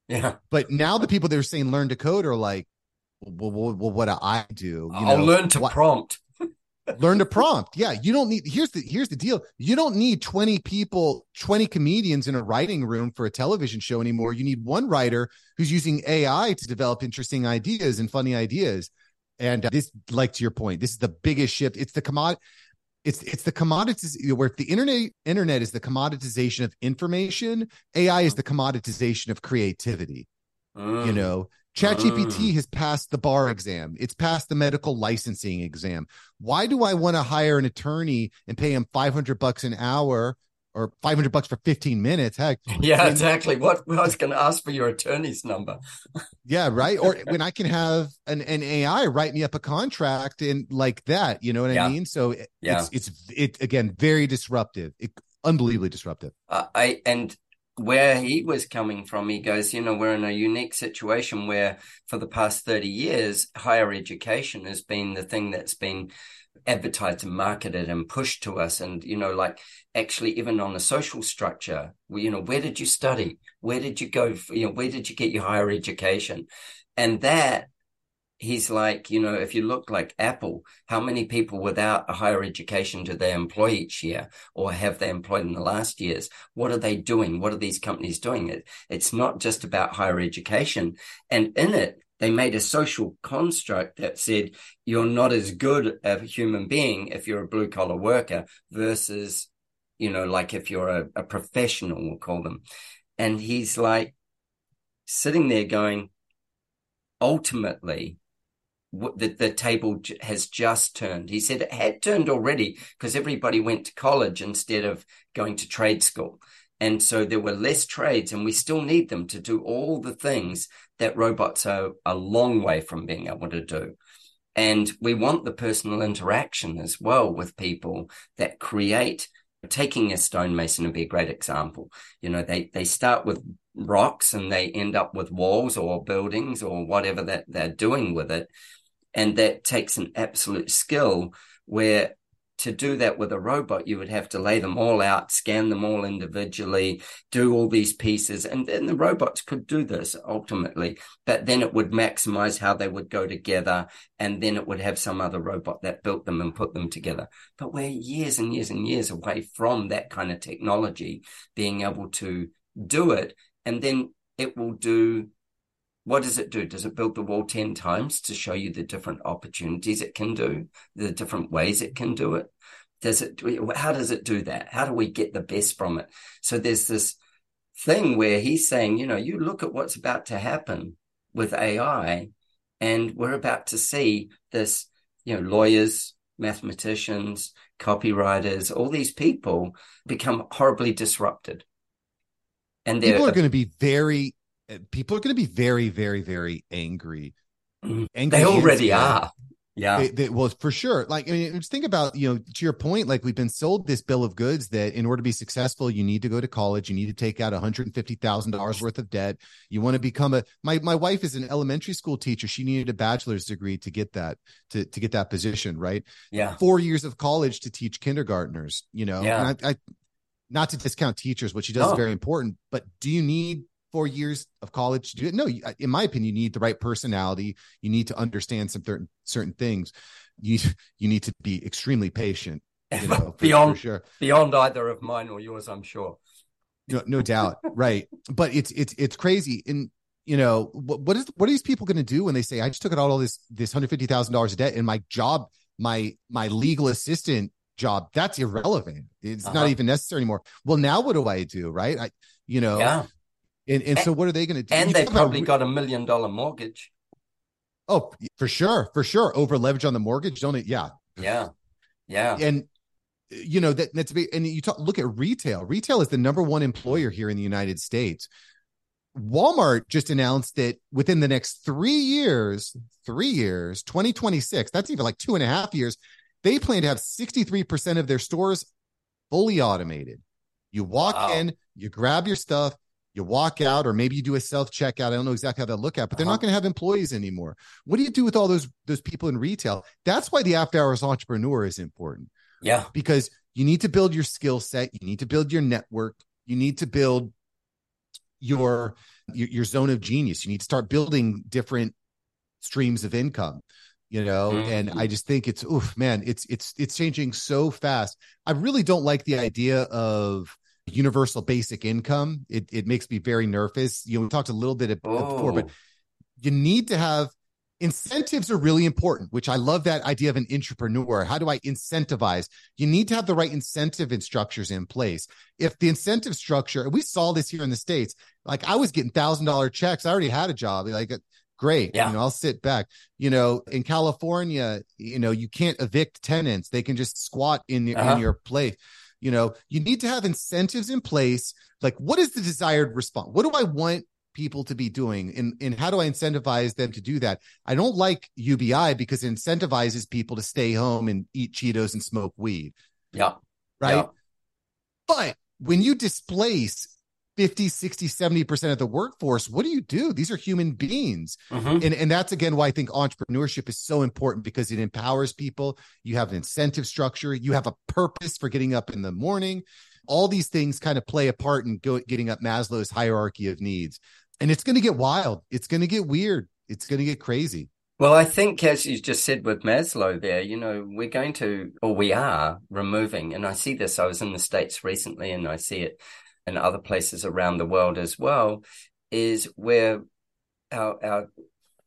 Speaker 1: Yeah.
Speaker 2: But now the people that are saying learn to code are like, well, well, well what do I do? You
Speaker 1: I'll know, learn to what, prompt.
Speaker 2: learn to prompt. Yeah. You don't need, here's the, here's the deal. You don't need 20 people, 20 comedians in a writing room for a television show anymore. You need one writer who's using AI to develop interesting ideas and funny ideas. And uh, this, like to your point, this is the biggest shift. It's the commodity it's it's the commodities where if the internet internet is the commoditization of information, AI is the commoditization of creativity.
Speaker 1: Mm.
Speaker 2: You know, ChatGPT
Speaker 1: Mm.
Speaker 2: has passed the bar exam. It's passed the medical licensing exam. Why do I want to hire an attorney and pay him 500 bucks an hour or 500 bucks for 15 minutes? Heck,
Speaker 1: Yeah, exactly. What I was going to ask for your attorney's number.
Speaker 2: yeah, right. Or when I can have an, an AI write me up a contract and like that, you know what I mean? So it,
Speaker 1: Yeah.
Speaker 2: it's, it's, it again, very disruptive, it, unbelievably disruptive.
Speaker 1: Uh, I and where he was coming from, he goes, you know, we're in a unique situation where for the past 30 years, higher education has been the thing that's been advertised and marketed and pushed to us. And, you know, like actually even on a social structure, you know, where did you study? Where did you go? f- You know, where did you get your higher education? And that he's like, you know, if you look like Apple, how many people without a higher education do they employ each year or have they employed in the last years? What are they doing? What are these companies doing? It, it's not just about higher education. And in it, they made a social construct that said you're not as good a human being if you're a blue collar worker versus, you know, like if you're a, a professional, we'll call them. And he's like sitting there going, ultimately, the table has just turned. He said it had turned already because everybody went to college instead of going to trade school. And so there were less trades, and we still need them to do all the things that robots are a long way from being able to do. And we want the personal interaction as well with people that create. Taking a stonemason would be a great example. You know, they, they start with rocks and they end up with walls or buildings or whatever that they're doing with it. And that takes an absolute skill where to do that with a robot, you would have to lay them all out, scan them all individually, do all these pieces. And then the robots could do this ultimately, but then it would maximize how they would go together. And then it would have some other robot that built them and put them together. But we're years and years and years away from that kind of technology being able to do it. And then it will do what does it do? Does it build the wall 10 times to show you the different opportunities it can do, the different ways it can do it? Does it, how does it do that? How do we get the best from it? So there's this thing where he's saying, you know, you look at what's about to happen with AI, and we're about to see this, you know, lawyers, mathematicians, copywriters, all these people become horribly disrupted. And they're
Speaker 2: People are going to be very, people are going to be very, very, very angry.
Speaker 1: Mhm.
Speaker 2: angry
Speaker 1: they already are. Yeah.
Speaker 2: They, they, well, for sure. Like, I mean, just think about, you know, to your point, like we've been sold this bill of goods that in order to be successful, you need to go to college, you need to take out $150,000 worth of debt. You want to become a, my, my wife is an elementary school teacher. She needed a bachelor's degree to get that, to, to get that position, right?
Speaker 1: yeah.
Speaker 2: Four years of college to teach kindergartners, you know,
Speaker 1: Yeah.
Speaker 2: and I, I, not to discount teachers, what she does
Speaker 1: No.
Speaker 2: is very important, but do you need four years of college to do it? No, you- in my opinion, you need the right personality. You need to understand some certain certain things. You you need to be extremely patient. You know, for-
Speaker 1: beyond
Speaker 2: for sure,
Speaker 1: beyond either of mine or yours, I'm sure.
Speaker 2: no, no doubt, right? But it's it's it's crazy. And you know what what is what are these people going to do when they say I just took out all this this hundred fifty thousand dollars of debt and my job my my legal assistant job that's irrelevant. It's
Speaker 1: Uh-huh.
Speaker 2: not even necessary anymore. Well, now what do I do? Right? I you know
Speaker 1: yeah.
Speaker 2: And and so what are they going to do?
Speaker 1: And
Speaker 2: You
Speaker 1: they
Speaker 2: about
Speaker 1: probably got a million dollar mortgage.
Speaker 2: oh for sure for sure over leverage on the mortgage. Don't it? Yeah,
Speaker 1: Yeah. Yeah.
Speaker 2: and you know that that's and you talk look at retail retail is the number one employer here in the united states walmart just announced that within the next three years three years 2026 that's even like two and a half years they plan to have 63% of their stores fully automated you walk
Speaker 1: Wow.
Speaker 2: in you grab your stuff you walk out or maybe you do a self checkout i don't know exactly how that look at but they're
Speaker 1: Uh-huh.
Speaker 2: not going to have employees anymore what do you do with all those those people in retail that's why the after hours entrepreneur is important
Speaker 1: Yeah.
Speaker 2: because you need to build your skill set you need to build your network you need to build your, your your zone of genius you need to start building different streams of income you know and
Speaker 1: Mhm.
Speaker 2: i just think it's oof man it's it's it's changing so fast i really don't like the idea of universal basic income it it makes me very nervous you know we talked a little bit about it before but
Speaker 1: Oh.
Speaker 2: you need to have incentives are really important, which I love that idea of an entrepreneur. How do I incentivize? You need to have the right incentive and structures in place. If the incentive structure, we saw this here in the States, like I was getting thousand dollar checks. I already had a job. Like great. Yeah. You know, I'll sit back. You know, in California, you know, you can't evict tenants. They can just squat in, uh-huh. in your place. You know, you need to have incentives in place. Like, what is the desired response? What do I want people to be doing and, and how do I incentivize them to do that? I don't like UBI because it incentivizes people to stay home and eat Cheetos and smoke weed.
Speaker 1: Yeah.
Speaker 2: Right. Yeah. But when you displace 50, 60, 70% of the workforce, what do you do? These are human beings. Mm-hmm. And, and that's again why I think entrepreneurship is so important because it empowers people. You have an incentive structure, you have a purpose for getting up in the morning. All these things kind of play a part in go, getting up Maslow's hierarchy of needs and it's going to get wild. It's going to get weird. It's going to get crazy.
Speaker 1: Well, I think, as you just said with Maslow there, you know, we're going to, or we are removing, and I see this. I was in the States recently and I see it in other places around the world as well, is where our, our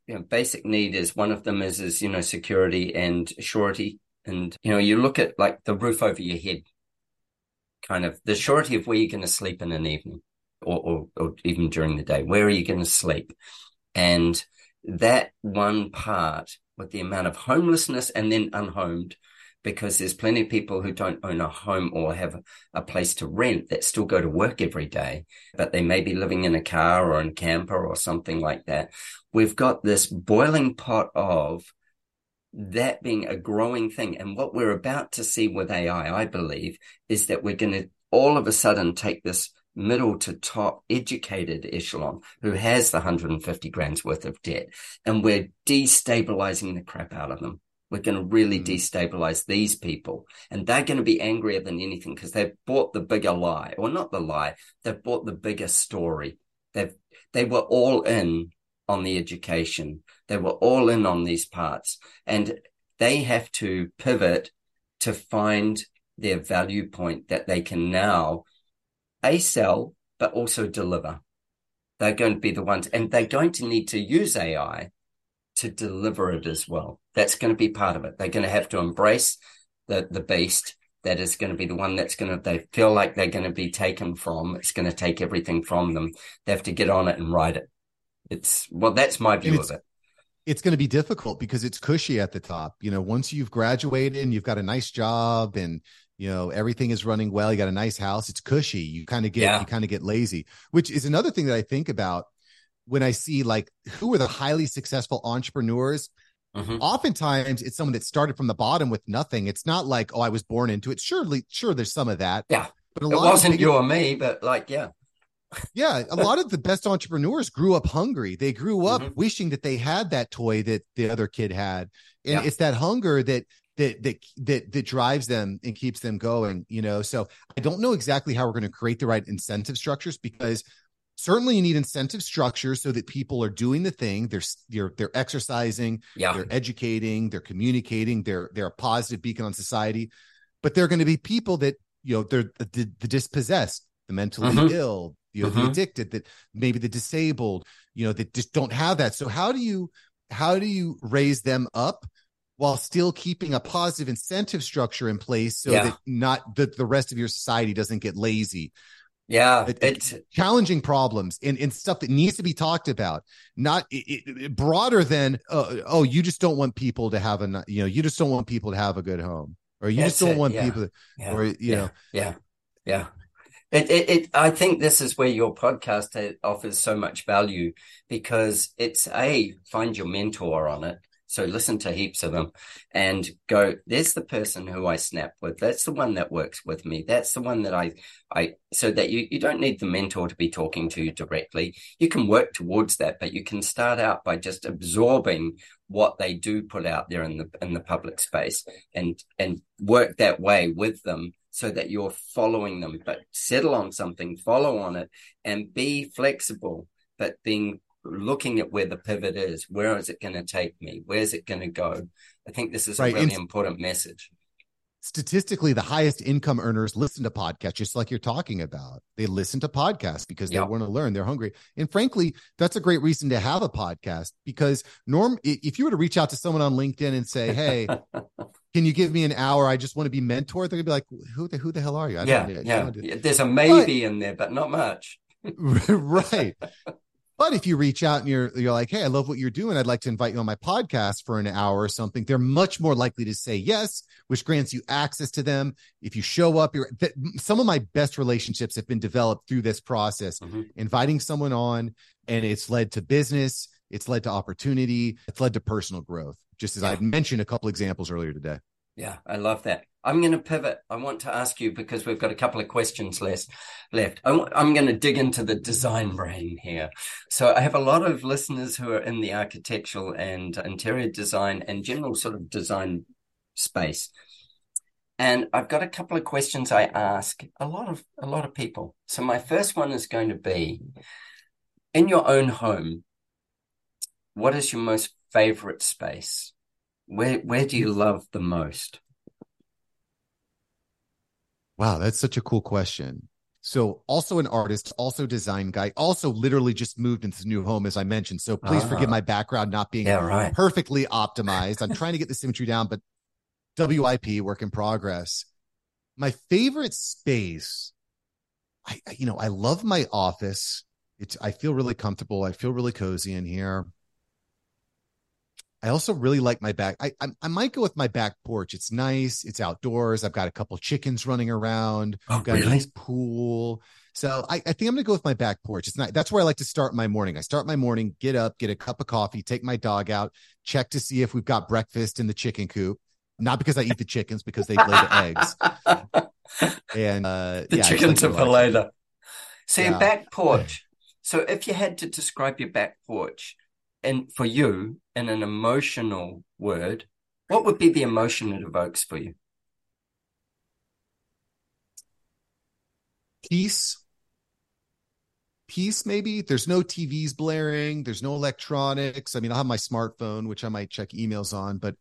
Speaker 1: you know, basic need is one of them is, is, you know, security and surety. And, you know, you look at like the roof over your head, kind of the surety of where you're going to sleep in an evening or, or, or even during the day? Where are you going to sleep? And that one part with the amount of homelessness and then unhomed, because there's plenty of people who don't own a home or have a place to rent that still go to work every day, but they may be living in a car or in a camper or something like that. We've got this boiling pot of that being a growing thing. And what we're about to see with AI, I believe, is that we're going to all of a sudden take this middle to top educated echelon who has the 150 grand's worth of debt. And we're destabilizing the crap out of them. We're going to really mm. destabilize these people. And they're going to be angrier than anything because they've bought the bigger lie, or not the lie, they've bought the bigger story. They've, they were all in on the education. They were all in on these parts and they have to pivot to find their value point that they can now a sell, but also deliver. They're going to be the ones, and they're going to need to use AI to deliver it as well. That's going to be part of it. They're going to have to embrace the the beast that is going to be the one that's going to they feel like they're going to be taken from. It's going to take everything from them. They have to get on it and ride it. It's well, that's my view of it.
Speaker 2: It's going to be difficult because it's cushy at the top. You know, once you've graduated and you've got a nice job and you know everything is running well you got a nice house it's cushy you kind of get yeah. you kind of get lazy which is another thing that i think about when i see like who are the highly successful entrepreneurs mm-hmm. oftentimes it's someone that started from the bottom with nothing. It's not like oh i was born into it. Surely sure there's some of that.
Speaker 1: Yeah. But a it lot wasn't you or me but like yeah.
Speaker 2: Yeah a lot of the best entrepreneurs grew up hungry. They grew up mm-hmm. wishing that they had that toy that the other kid had. And yeah. it's that hunger that that that that that drives them and keeps them going you know? So i don't know exactly how we're going to create the right incentive structures because certainly you need incentive structures so that people are doing the thing they're they're, they're exercising yeah. they're educating they're communicating they're they're a positive beacon on society but they're going to be people that you know they're the, the dispossessed the mentally mm-hmm. ill you know mm-hmm. the addicted that maybe the disabled you know that just don't have that so how do you how do you raise them up while still keeping a positive incentive structure in place so yeah. that not that the rest of your society doesn't get lazy
Speaker 1: yeah
Speaker 2: it's challenging problems and, and stuff that needs to be talked about not it, it, broader than uh, oh you just don't want people to have a you know you just don't want people to have a good home or you That's just don't it. want yeah. people to,
Speaker 1: yeah.
Speaker 2: or you
Speaker 1: yeah.
Speaker 2: know
Speaker 1: yeah yeah it, it, it, I think this is where your podcast offers so much value because it's a find your mentor on it so listen to heaps of them and go, there's the person who I snap with. That's the one that works with me. That's the one that I, I, so that you, you don't need the mentor to be talking to you directly. You can work towards that, but you can start out by just absorbing what they do put out there in the, in the public space and, and work that way with them so that you're following them, but settle on something, follow on it and be flexible, but being looking at where the pivot is. Where is it going to take me? Where's it going to go? I think this is right. a really and important message.
Speaker 2: statistically the highest income earners listen to podcasts just like you're talking about they listen to podcasts because they
Speaker 1: Yep.
Speaker 2: want to learn they're hungry and frankly that's a great reason to have a podcast because norm if you were to reach out to someone on linkedin and say hey can you give me an hour i just want to be mentored they're gonna be like who the who the hell are you I
Speaker 1: yeah, yeah.
Speaker 2: don't do-
Speaker 1: Yeah, There's a maybe in there, but not much.
Speaker 2: right. But if you reach out and you're you're like, hey, I love what you're doing. I'd like to invite you on my podcast for an hour or something. They're much more likely to say yes, which grants you access to them. If you show up, you're th- some of my best relationships have been developed through this process,
Speaker 1: Mhm.
Speaker 2: inviting someone on, and it's led to business, it's led to opportunity, it's led to personal growth. Just as
Speaker 1: Yeah.
Speaker 2: I mentioned a couple examples earlier today.
Speaker 1: Yeah, I love that. I'm going to pivot. I want to ask you because we've got a couple of questions less left. I I'm going to dig into the design brain here. So I have a lot of listeners who are in the architectural and interior design and general sort of design space. And I've got a couple of questions I ask a lot of a lot of people. So my first one is going to be in your own home, what is your most favorite space? Where where do you love the most?
Speaker 2: Wow, that's such a cool question. So, also an artist, also design guy, also literally just moved into this new home, as I mentioned. So, please forgive
Speaker 1: Ah.
Speaker 2: my background not being
Speaker 1: Yeah, right.
Speaker 2: perfectly optimized. I'm trying to get the symmetry down, but WIP, work in progress. My favorite space, I, I- you know, I love my office. It's, I feel really comfortable. I feel really cozy in here. I also really like my back. I, I I might go with my back porch. It's nice. It's outdoors. I've got a couple chickens running around.
Speaker 1: Oh,
Speaker 2: got a
Speaker 1: really?
Speaker 2: nice pool. So I, I think I'm gonna go with my back porch. It's not that's where I like to start my morning. I start my morning, get up, get a cup of coffee, take my dog out, check to see if we've got breakfast in the chicken coop. Not because I eat the chickens, because they lay the eggs. And uh
Speaker 1: the
Speaker 2: yeah,
Speaker 1: chickens
Speaker 2: like
Speaker 1: are for later. So
Speaker 2: Yeah.
Speaker 1: your back porch. So if you had to describe your back porch, and for you in an emotional word, what would be the emotion it evokes for you?
Speaker 2: peace. Peace maybe? There's no tvs blaring. There's no electronics. I mean i have my smartphone which i might check emails on but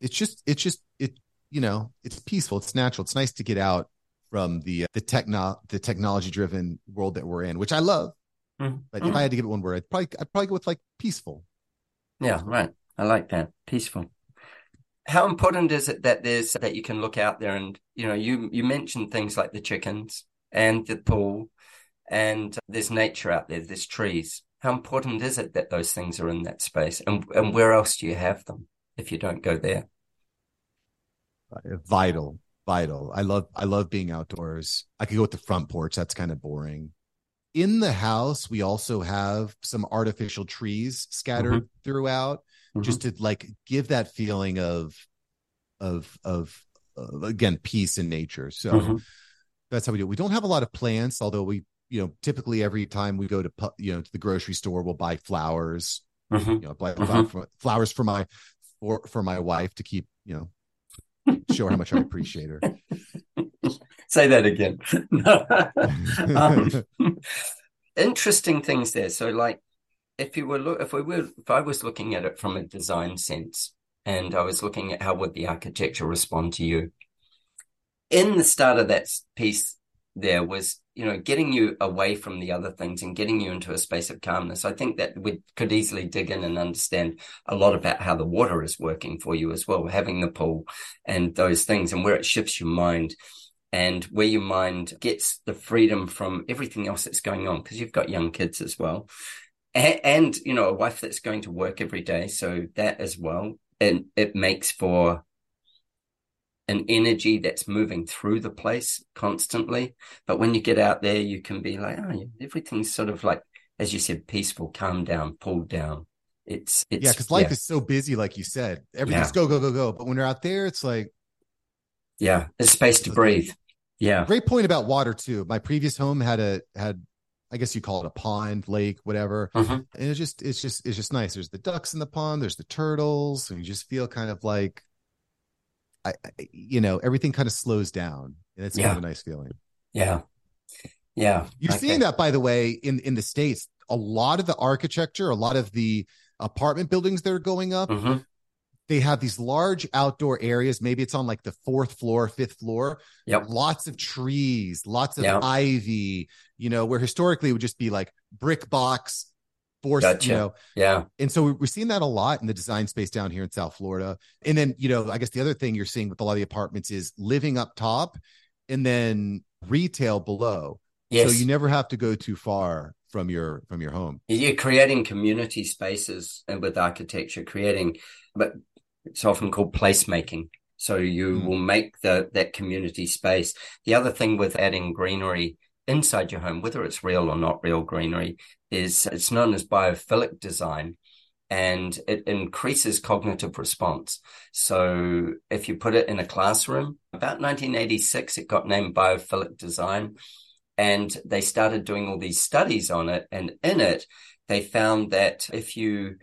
Speaker 2: it's just it's just it you know it's peaceful. It's natural. It's nice to get out from the uh, the techno the technology driven world that we're in which i love
Speaker 1: Mhm.
Speaker 2: but if i had to give it one word i'd probably i'd probably go with like peaceful
Speaker 1: Yeah, right. I like that. Peaceful. How important is it that there's that you can look out there and you know you you mentioned things like the chickens and the pool and there's nature out there, there's trees. How important is it that those things are in that space and and where else do you have them if you don't go there?
Speaker 2: vital vital i love i love being outdoors i could go with the front porch that's kind of boring in the house we also have some artificial trees scattered throughout
Speaker 1: Mhm.
Speaker 2: just to like give that feeling of of of uh, again peace in nature so
Speaker 1: Mhm.
Speaker 2: that's how we do it we don't have a lot of plants although we you know typically every time we go to you know to the grocery store we'll buy flowers
Speaker 1: Mhm.
Speaker 2: you know buy
Speaker 1: Mhm.
Speaker 2: for, flowers for my for for my wife to keep you know show her how much i appreciate her
Speaker 1: Say that again. um, interesting things there. So, like, if you were look, if we were, if I was looking at it from a design sense, and I was looking at how would the architecture respond to you, in the start of that piece, there was, you know, getting you away from the other things and getting you into a space of calmness. I think that we could easily dig in and understand a lot about how the water is working for you as well, having the pool and those things, and where it shifts your mind and where your mind gets the freedom from everything else that's going on because you've got young kids as well. And, and you know a wife that's going to work every day so that as well and it makes for an energy that's moving through the place constantly. But when you get out there you can be like oh everything's sort of like as you said peaceful calm down pulled down. It's it's
Speaker 2: yeah because life is so busy like you said. Everything's
Speaker 1: Yeah.
Speaker 2: go go go go but when you're out there it's like
Speaker 1: yeah it's space to breathe yeah
Speaker 2: great point about water too my previous home had a had i guess you call it a pond lake whatever
Speaker 1: Mhm.
Speaker 2: and it's just it's just it's just nice there's the ducks in the pond there's the turtles and you just feel kind of like i, I you know everything kind of slows down and it's kind of a nice feeling
Speaker 1: yeah yeah
Speaker 2: You're
Speaker 1: Okay.
Speaker 2: seeing that, by the way, in in the states. A lot of the architecture, a lot of the apartment buildings that are going up,
Speaker 1: Mhm.
Speaker 2: They have these large outdoor areas. Maybe it's on like the fourth floor, fifth floor.
Speaker 1: Yep.
Speaker 2: Lots of trees, lots of
Speaker 1: Yep.
Speaker 2: ivy, you know, where historically it would just be like brick box, force,
Speaker 1: Gotcha.
Speaker 2: you know.
Speaker 1: Yeah.
Speaker 2: And so we're seeing that a lot in the design space down here in South Florida. And then, you know, I guess the other thing you're seeing with a lot of the apartments is living up top and then retail below.
Speaker 1: Yes.
Speaker 2: So you never have to go too far from your from your home.
Speaker 1: You're creating community spaces and with architecture, creating, but it's often called placemaking. So you
Speaker 2: Mm.
Speaker 1: will make the that community space. The other thing with adding greenery inside your home, whether it's real or not real greenery, is it's known as biophilic design. And it increases cognitive response. So if you put it in a classroom, about 1986, it got named biophilic design and they started doing all these studies on it and in it they found that if you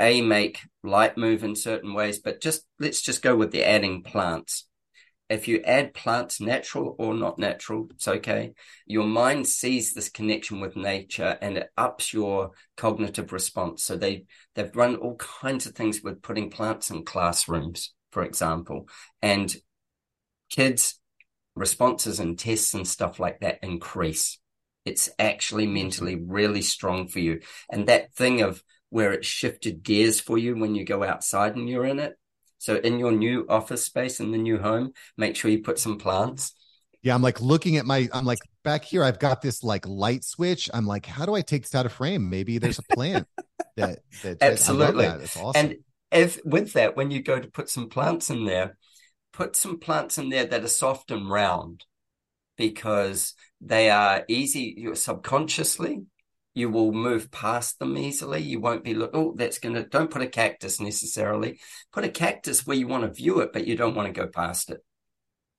Speaker 1: a make light move in certain ways but just let's just go with the adding plants if you add plants natural or not natural it's okay your mind sees this connection with nature and it ups your cognitive response so they they've run all kinds of things with putting plants in classrooms for example and kids responses and tests and stuff like that increase. It's actually mentally really strong for you. And that thing of where it shifted gears for you when you go outside and you're in it. So in your new office space in the new home, make sure you put some plants.
Speaker 2: Yeah, I'm like looking at my I'm like back here I've got this like light switch. I'm like how do I take this out of frame? Maybe there's a plant that that
Speaker 1: Absolutely.
Speaker 2: That. It's awesome.
Speaker 1: And if with that, when you go to put some plants in there, put some plants in there that are soft and round because they are easy subconsciously you will move past them easily. You won't be look oh that's gonna don't put a cactus necessarily. Put a cactus where you want to view it but you don't want to go past it.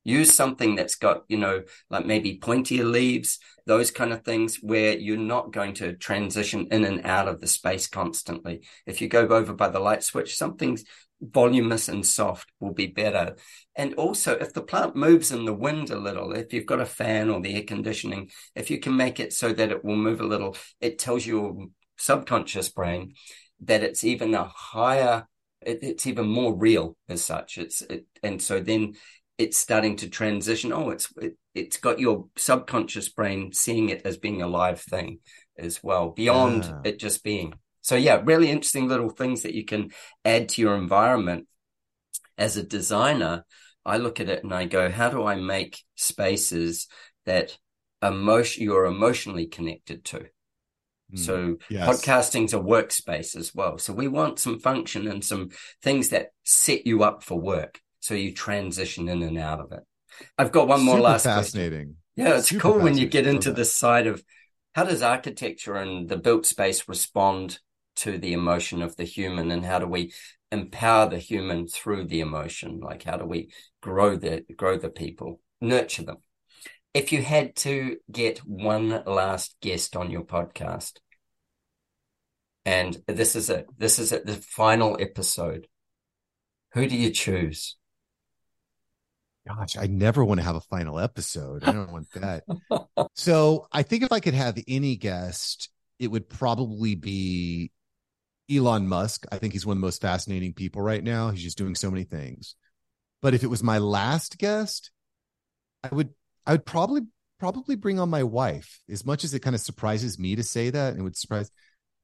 Speaker 1: Use something that's got you know like maybe pointier leaves those kind of things where you're not going to transition in and out of the space constantly. If you go over by the light switch something's voluminous and soft will be better. And also, if the plant moves in the wind a little, if you've got a fan or the air conditioning, if you can make it so that it will move a little, it tells your subconscious brain that it's even a higher, it, it's even more real as such. It's it, and so then it's starting to transition. Oh, it's it, it's got your subconscious brain seeing it as being a live thing as well, beyond
Speaker 2: Yeah.
Speaker 1: it just being. So yeah, really interesting little things that you can add to your environment. As a designer, I look at it and I go, how do I make spaces that emotion you're emotionally connected to?
Speaker 2: Mm,
Speaker 1: So
Speaker 2: yes.
Speaker 1: podcasting's a workspace as well. So we want some function and some things that set you up for work. So you transition in and out of it. I've got one more
Speaker 2: Super
Speaker 1: last question.
Speaker 2: fascinating.
Speaker 1: Yeah, it's
Speaker 2: Super
Speaker 1: cool when you get into this side of how does architecture and the built space respond to the emotion of the human and how do we empower the human through the emotion? Like how do we grow the grow the people, nurture them? If you had to get one last guest on your podcast, and this is it, this is it, the final episode, who do you choose?
Speaker 2: Gosh, I never want to have a final episode. I don't want that. so I think if I could have any guest, it would probably be Elon Musk. I think he's one of the most fascinating people right now. He's just doing so many things. But if it was my last guest, I would I would probably probably bring on my wife. As much as it kind of surprises me to say that, it would surprise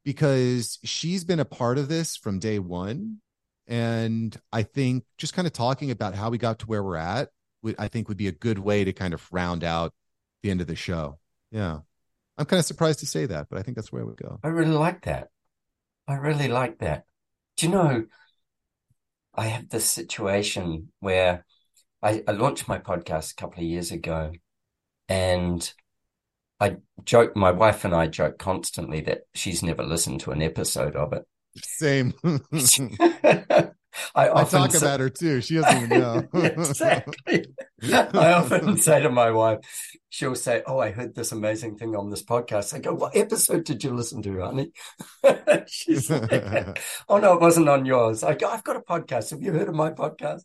Speaker 2: because she's been a part of this from day one. And I think just kind of talking about how we got to where we're at, would, I think would be a good way to kind of round out the end of the show. Yeah. I'm kind of surprised to say that, but I think that's where we go.
Speaker 1: I really like that. I really like that. Do you know, I have this situation where I, I launched my podcast a couple of years ago and I joke, my wife and I joke constantly that she's never listened to an episode of it.
Speaker 2: Same.
Speaker 1: I
Speaker 2: I talk
Speaker 1: say-
Speaker 2: about her too. She doesn't even know.
Speaker 1: exactly. I often say to my wife, she'll say, Oh, I heard this amazing thing on this podcast. I go, What episode did you listen to, honey? She's like, Oh, no, it wasn't on yours. I go, I've got a podcast. Have you heard of my podcast?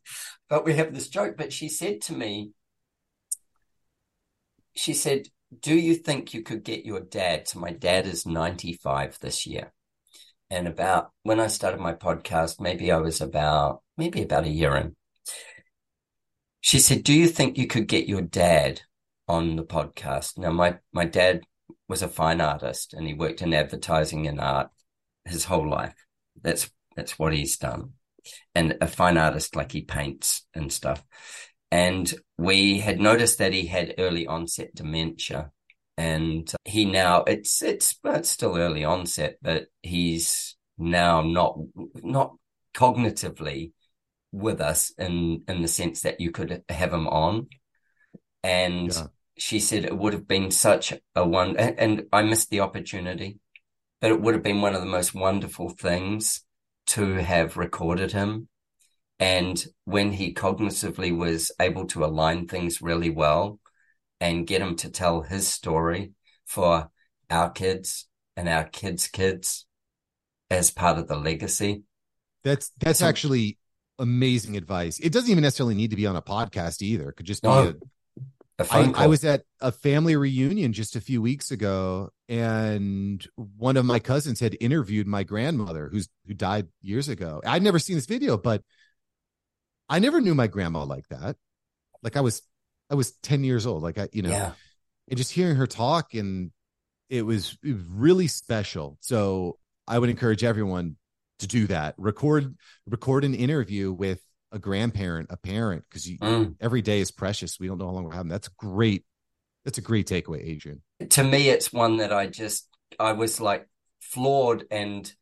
Speaker 1: But we have this joke. But she said to me, She said, Do you think you could get your dad? So my dad is 95 this year. And about when I started my podcast, maybe I was about, maybe about a year in. She said, Do you think you could get your dad on the podcast? Now, my, my dad was a fine artist and he worked in advertising and art his whole life. That's, that's what he's done. And a fine artist, like he paints and stuff. And we had noticed that he had early onset dementia and he now it's it's it's still early onset, but he's now not not cognitively with us in in the sense that you could have him on. And yeah. she said it would have been such a one, and, and I missed the opportunity, but it would have been one of the most wonderful things to have recorded him. And when he cognitively was able to align things really well, and get him to tell his story for our kids and our kids' kids as part of the legacy.
Speaker 2: That's that's so, actually amazing advice. It doesn't even necessarily need to be on a podcast either. It could just be no, a, a phone I, call. I was at a family reunion just a few weeks ago, and one of my cousins had interviewed my grandmother, who's who died years ago. I'd never seen this video, but I never knew my grandma like that. Like I was I was 10 years old. Like I, you know, yeah. and just hearing her talk and it was, it was really special. So I would encourage everyone to do that. Record, record an interview with a grandparent, a parent, because mm. every day is precious. We don't know how long we're having. That's great. That's a great takeaway, Adrian.
Speaker 1: To me, it's one that I just, I was like floored and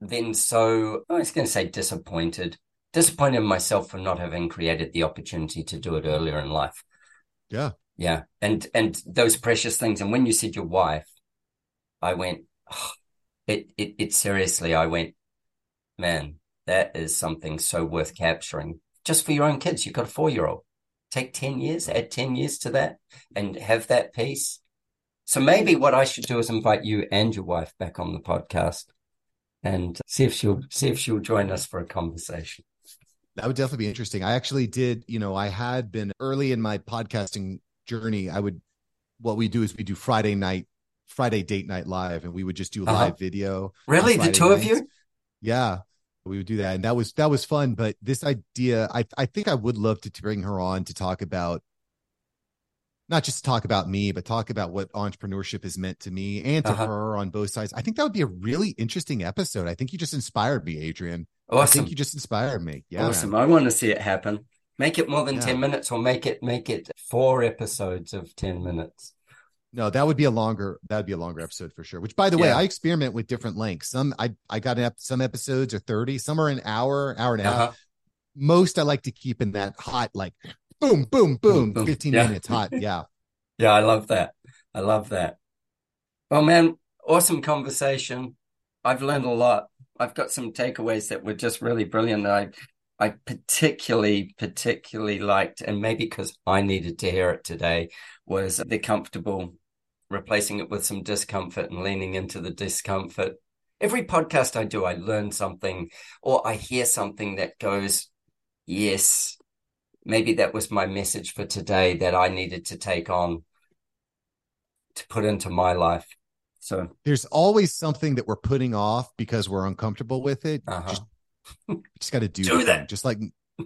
Speaker 1: then so, I was going to say disappointed disappointed in myself for not having created the opportunity to do it earlier in life.
Speaker 2: Yeah.
Speaker 1: Yeah. And and those precious things. And when you said your wife, I went, oh, it, it it seriously, I went, man, that is something so worth capturing. Just for your own kids. You've got a four year old. Take 10 years, add 10 years to that and have that piece. So maybe what I should do is invite you and your wife back on the podcast and see if she'll see if she'll join us for a conversation.
Speaker 2: That would definitely be interesting. I actually did, you know, I had been early in my podcasting journey. I would, what we do is we do Friday night, Friday date night live, and we would just do uh-huh. live video.
Speaker 1: Really, the two nights. of you?
Speaker 2: Yeah, we would do that, and that was that was fun. But this idea, I I think I would love to, to bring her on to talk about not just to talk about me, but talk about what entrepreneurship has meant to me and to uh-huh. her on both sides. I think that would be a really interesting episode. I think you just inspired me, Adrian. Awesome. I think you just inspired me. Yeah.
Speaker 1: Awesome. Man. I want to see it happen. Make it more than yeah. 10 minutes or make it make it four episodes of 10 minutes.
Speaker 2: No, that would be a longer that would be a longer episode for sure. Which by the yeah. way, I experiment with different lengths. Some I I got ep- some episodes are 30, some are an hour, hour and a uh-huh. half. Most I like to keep in that hot like boom, boom, boom, boom, boom. 15 yeah. minutes hot. Yeah.
Speaker 1: yeah, I love that. I love that. Well, man, awesome conversation. I've learned a lot. I've got some takeaways that were just really brilliant. I I particularly particularly liked, and maybe because I needed to hear it today, was the comfortable replacing it with some discomfort and leaning into the discomfort. Every podcast I do, I learn something or I hear something that goes, yes, maybe that was my message for today that I needed to take on to put into my life. So
Speaker 2: there's always something that we're putting off because we're uncomfortable with it. Uh-huh. Just, just got to do,
Speaker 1: do that.
Speaker 2: Just like,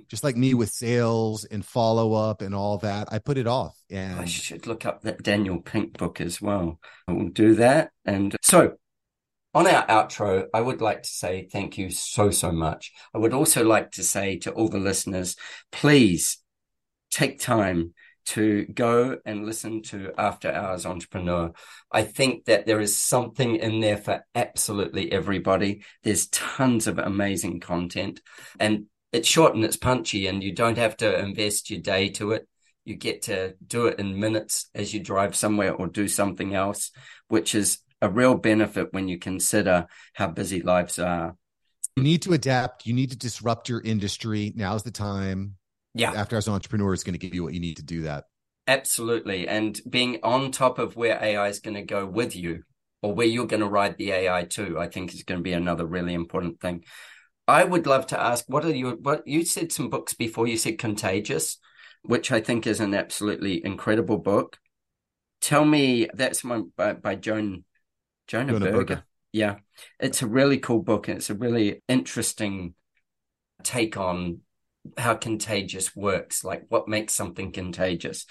Speaker 2: just like me with sales and follow up and all that, I put it off. And
Speaker 1: I should look up that Daniel Pink book as well. I will do that. And so on our outro, I would like to say thank you so, so much. I would also like to say to all the listeners, please take time to go and listen to After Hours Entrepreneur. I think that there is something in there for absolutely everybody. There's tons of amazing content and it's short and it's punchy and you don't have to invest your day to it. You get to do it in minutes as you drive somewhere or do something else, which is a real benefit when you consider how busy lives are.
Speaker 2: You need to adapt. You need to disrupt your industry. Now's the time
Speaker 1: yeah.
Speaker 2: After as an entrepreneur is going to give you what you need to do that.
Speaker 1: Absolutely. And being on top of where AI is going to go with you or where you're going to ride the AI to, I think is going to be another really important thing. I would love to ask what are your what you said some books before you said Contagious, which I think is an absolutely incredible book. Tell me that's one by, by Joan Jonah, Jonah Berger. Berger. Yeah. It's a really cool book and it's a really interesting take on how contagious works, like what makes something contagious.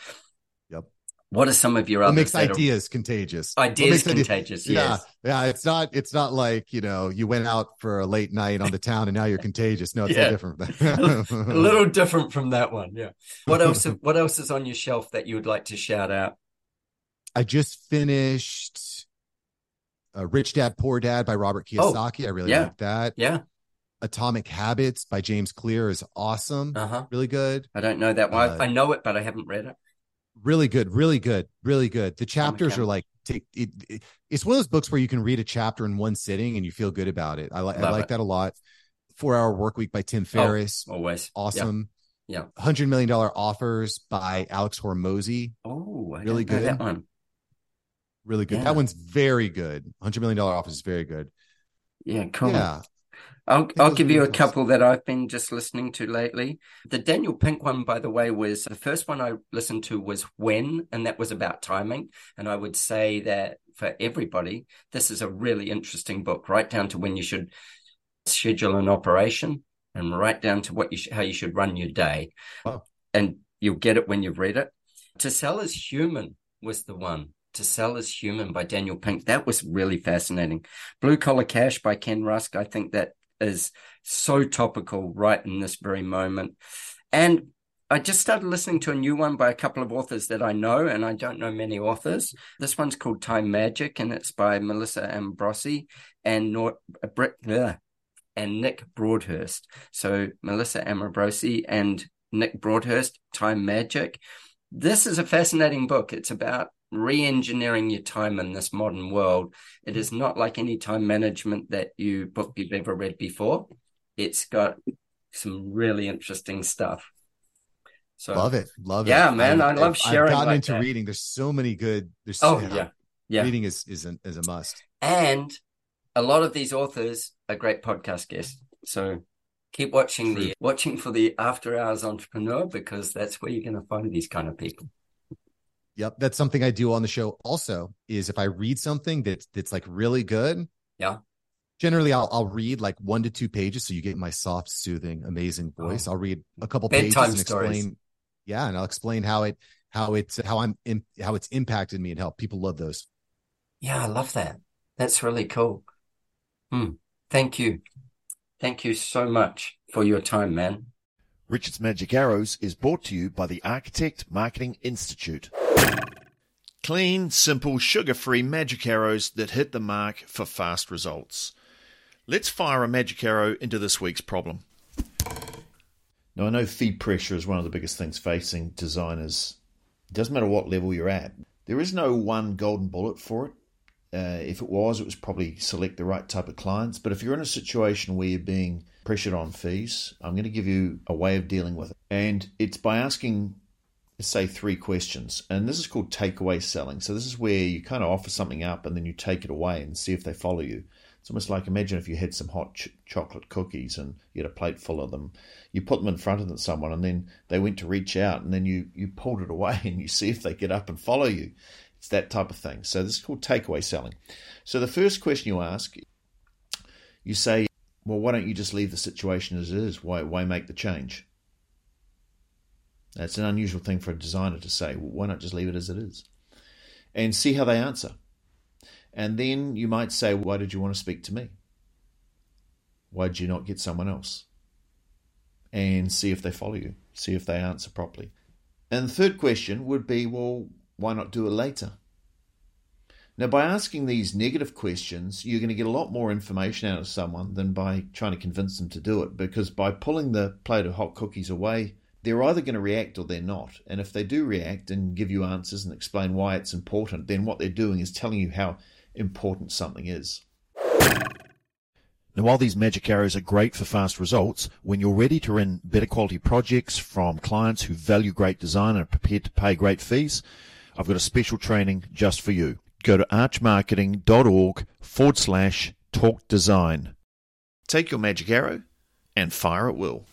Speaker 2: Yep.
Speaker 1: What are some of your
Speaker 2: What
Speaker 1: other
Speaker 2: makes ideas contagious?
Speaker 1: Ideas
Speaker 2: makes ideas-
Speaker 1: contagious?
Speaker 2: Yeah,
Speaker 1: Yes.
Speaker 2: yeah. It's not. It's not like you know you went out for a late night on the town and now you're contagious. No, it's
Speaker 1: Yeah.
Speaker 2: different.
Speaker 1: a little different from that one. Yeah. What else? What else is on your shelf that you would like to shout out?
Speaker 2: I just finished uh, Rich Dad Poor Dad by Robert
Speaker 1: Oh,
Speaker 2: Kiyosaki. I really
Speaker 1: yeah.
Speaker 2: like that.
Speaker 1: Yeah.
Speaker 2: Atomic Habits by James Clear is awesome.
Speaker 1: Uh huh.
Speaker 2: Really good.
Speaker 1: I don't know that one.
Speaker 2: Uh,
Speaker 1: I know it, but I haven't read it.
Speaker 2: Really good. Really good. Really good. The chapters are like take it, it- It's one of those books where you can read a chapter in one sitting and you feel good about it. I like. I like
Speaker 1: it.
Speaker 2: that a lot. Four Hour Work Week by Tim Ferriss.
Speaker 1: Always
Speaker 2: awesome.
Speaker 1: Yeah.
Speaker 2: Hundred million dollar offers by Alex Hormozi.
Speaker 1: Oh, I
Speaker 2: Really
Speaker 1: know that
Speaker 2: good.
Speaker 1: one.
Speaker 2: Really good.
Speaker 1: Yeah.
Speaker 2: That one's very good. Hundred million dollar office is very good.
Speaker 1: Yeah, cool.
Speaker 2: Yeah.
Speaker 1: I'll I'll give you a couple that I've been just listening to lately. The Daniel Pink one, by the way, was the first one I listened to was When, and that was about timing. And I would say that for everybody, this is a really interesting book, right down to when you should schedule an operation, and right down to what you sh- how you should run your day.
Speaker 2: Wow.
Speaker 1: And you'll get it when you've read it. To Sell Is Human was the one. To Sell Is Human by Daniel Pink. That was really fascinating. Blue Collar Cash by Ken Rusk. I think that is so topical right in this very moment. And I just started listening to a new one by a couple of authors that I know, and I don't know many authors. This one's called Time Magic, and it's by Melissa Ambrosini and Nor- Brit- and Nick Broadhurst. So Melissa Ambrosini and Nick Broadhurst, Time Magic. This is a fascinating book. It's about re-engineering your time in this modern world. It is not like any time management that you book you've ever read before. It's got some really interesting stuff. So
Speaker 2: Love it. Love
Speaker 1: Yeah,
Speaker 2: it.
Speaker 1: Yeah, man, I love sharing.
Speaker 2: I've gotten
Speaker 1: like
Speaker 2: into
Speaker 1: that.
Speaker 2: reading. There's so many good. There's
Speaker 1: Oh
Speaker 2: so,
Speaker 1: yeah. Yeah.
Speaker 2: Reading is is a, is a must.
Speaker 1: And a lot of these authors are great podcast guests. So keep watching the watching for the after hours entrepreneur because that's where you're going to find these kind of people.
Speaker 2: Yep, that's something I do on the show. Also, is if I read something that's that's like really good.
Speaker 1: Yeah.
Speaker 2: Generally, I'll I'll read like one to two pages, so you get my soft, soothing, amazing voice.
Speaker 1: Oh.
Speaker 2: I'll read a couple
Speaker 1: Bedtime
Speaker 2: pages and
Speaker 1: stories.
Speaker 2: explain. Yeah, and I'll explain how it how it's how I'm in, how it's impacted me and help people love those.
Speaker 1: Yeah, I love that. That's really cool. Hmm. Thank you. Thank you so much for your time, man.
Speaker 3: Richard's Magic Arrows is brought to you by the Architect Marketing Institute. Clean, simple, sugar free magic arrows that hit the mark for fast results. Let's fire a magic arrow into this week's problem. Now, I know feed pressure is one of the biggest things facing designers. It doesn't matter what level you're at, there is no one golden bullet for it. Uh, if it was, it was probably select the right type of clients. But if you're in a situation where you're being pressured on fees, I'm going to give you a way of dealing with it. And it's by asking, say, three questions. And this is called takeaway selling. So this is where you kind of offer something up and then you take it away and see if they follow you. It's almost like imagine if you had some hot ch- chocolate cookies and you had a plate full of them. You put them in front of someone and then they went to reach out and then you, you pulled it away and you see if they get up and follow you. It's that type of thing. So this is called takeaway selling. So the first question you ask, you say, well, why don't you just leave the situation as it is? Why, why make the change? That's an unusual thing for a designer to say. Well, why not just leave it as it is? And see how they answer. And then you might say, why did you want to speak to me? Why did you not get someone else? And see if they follow you, see if they answer properly. And the third question would be, well, why not do it later? Now, by asking these negative questions, you're going to get a lot more information out of someone than by trying to convince them to do it. Because by pulling the plate of hot cookies away, they're either going to react or they're not. And if they do react and give you answers and explain why it's important, then what they're doing is telling you how important something is. Now, while these magic arrows are great for fast results, when you're ready to run better quality projects from clients who value great design and are prepared to pay great fees, I've got a special training just for you. Go to archmarketing.org forward slash talk design. Take your magic arrow and fire at will.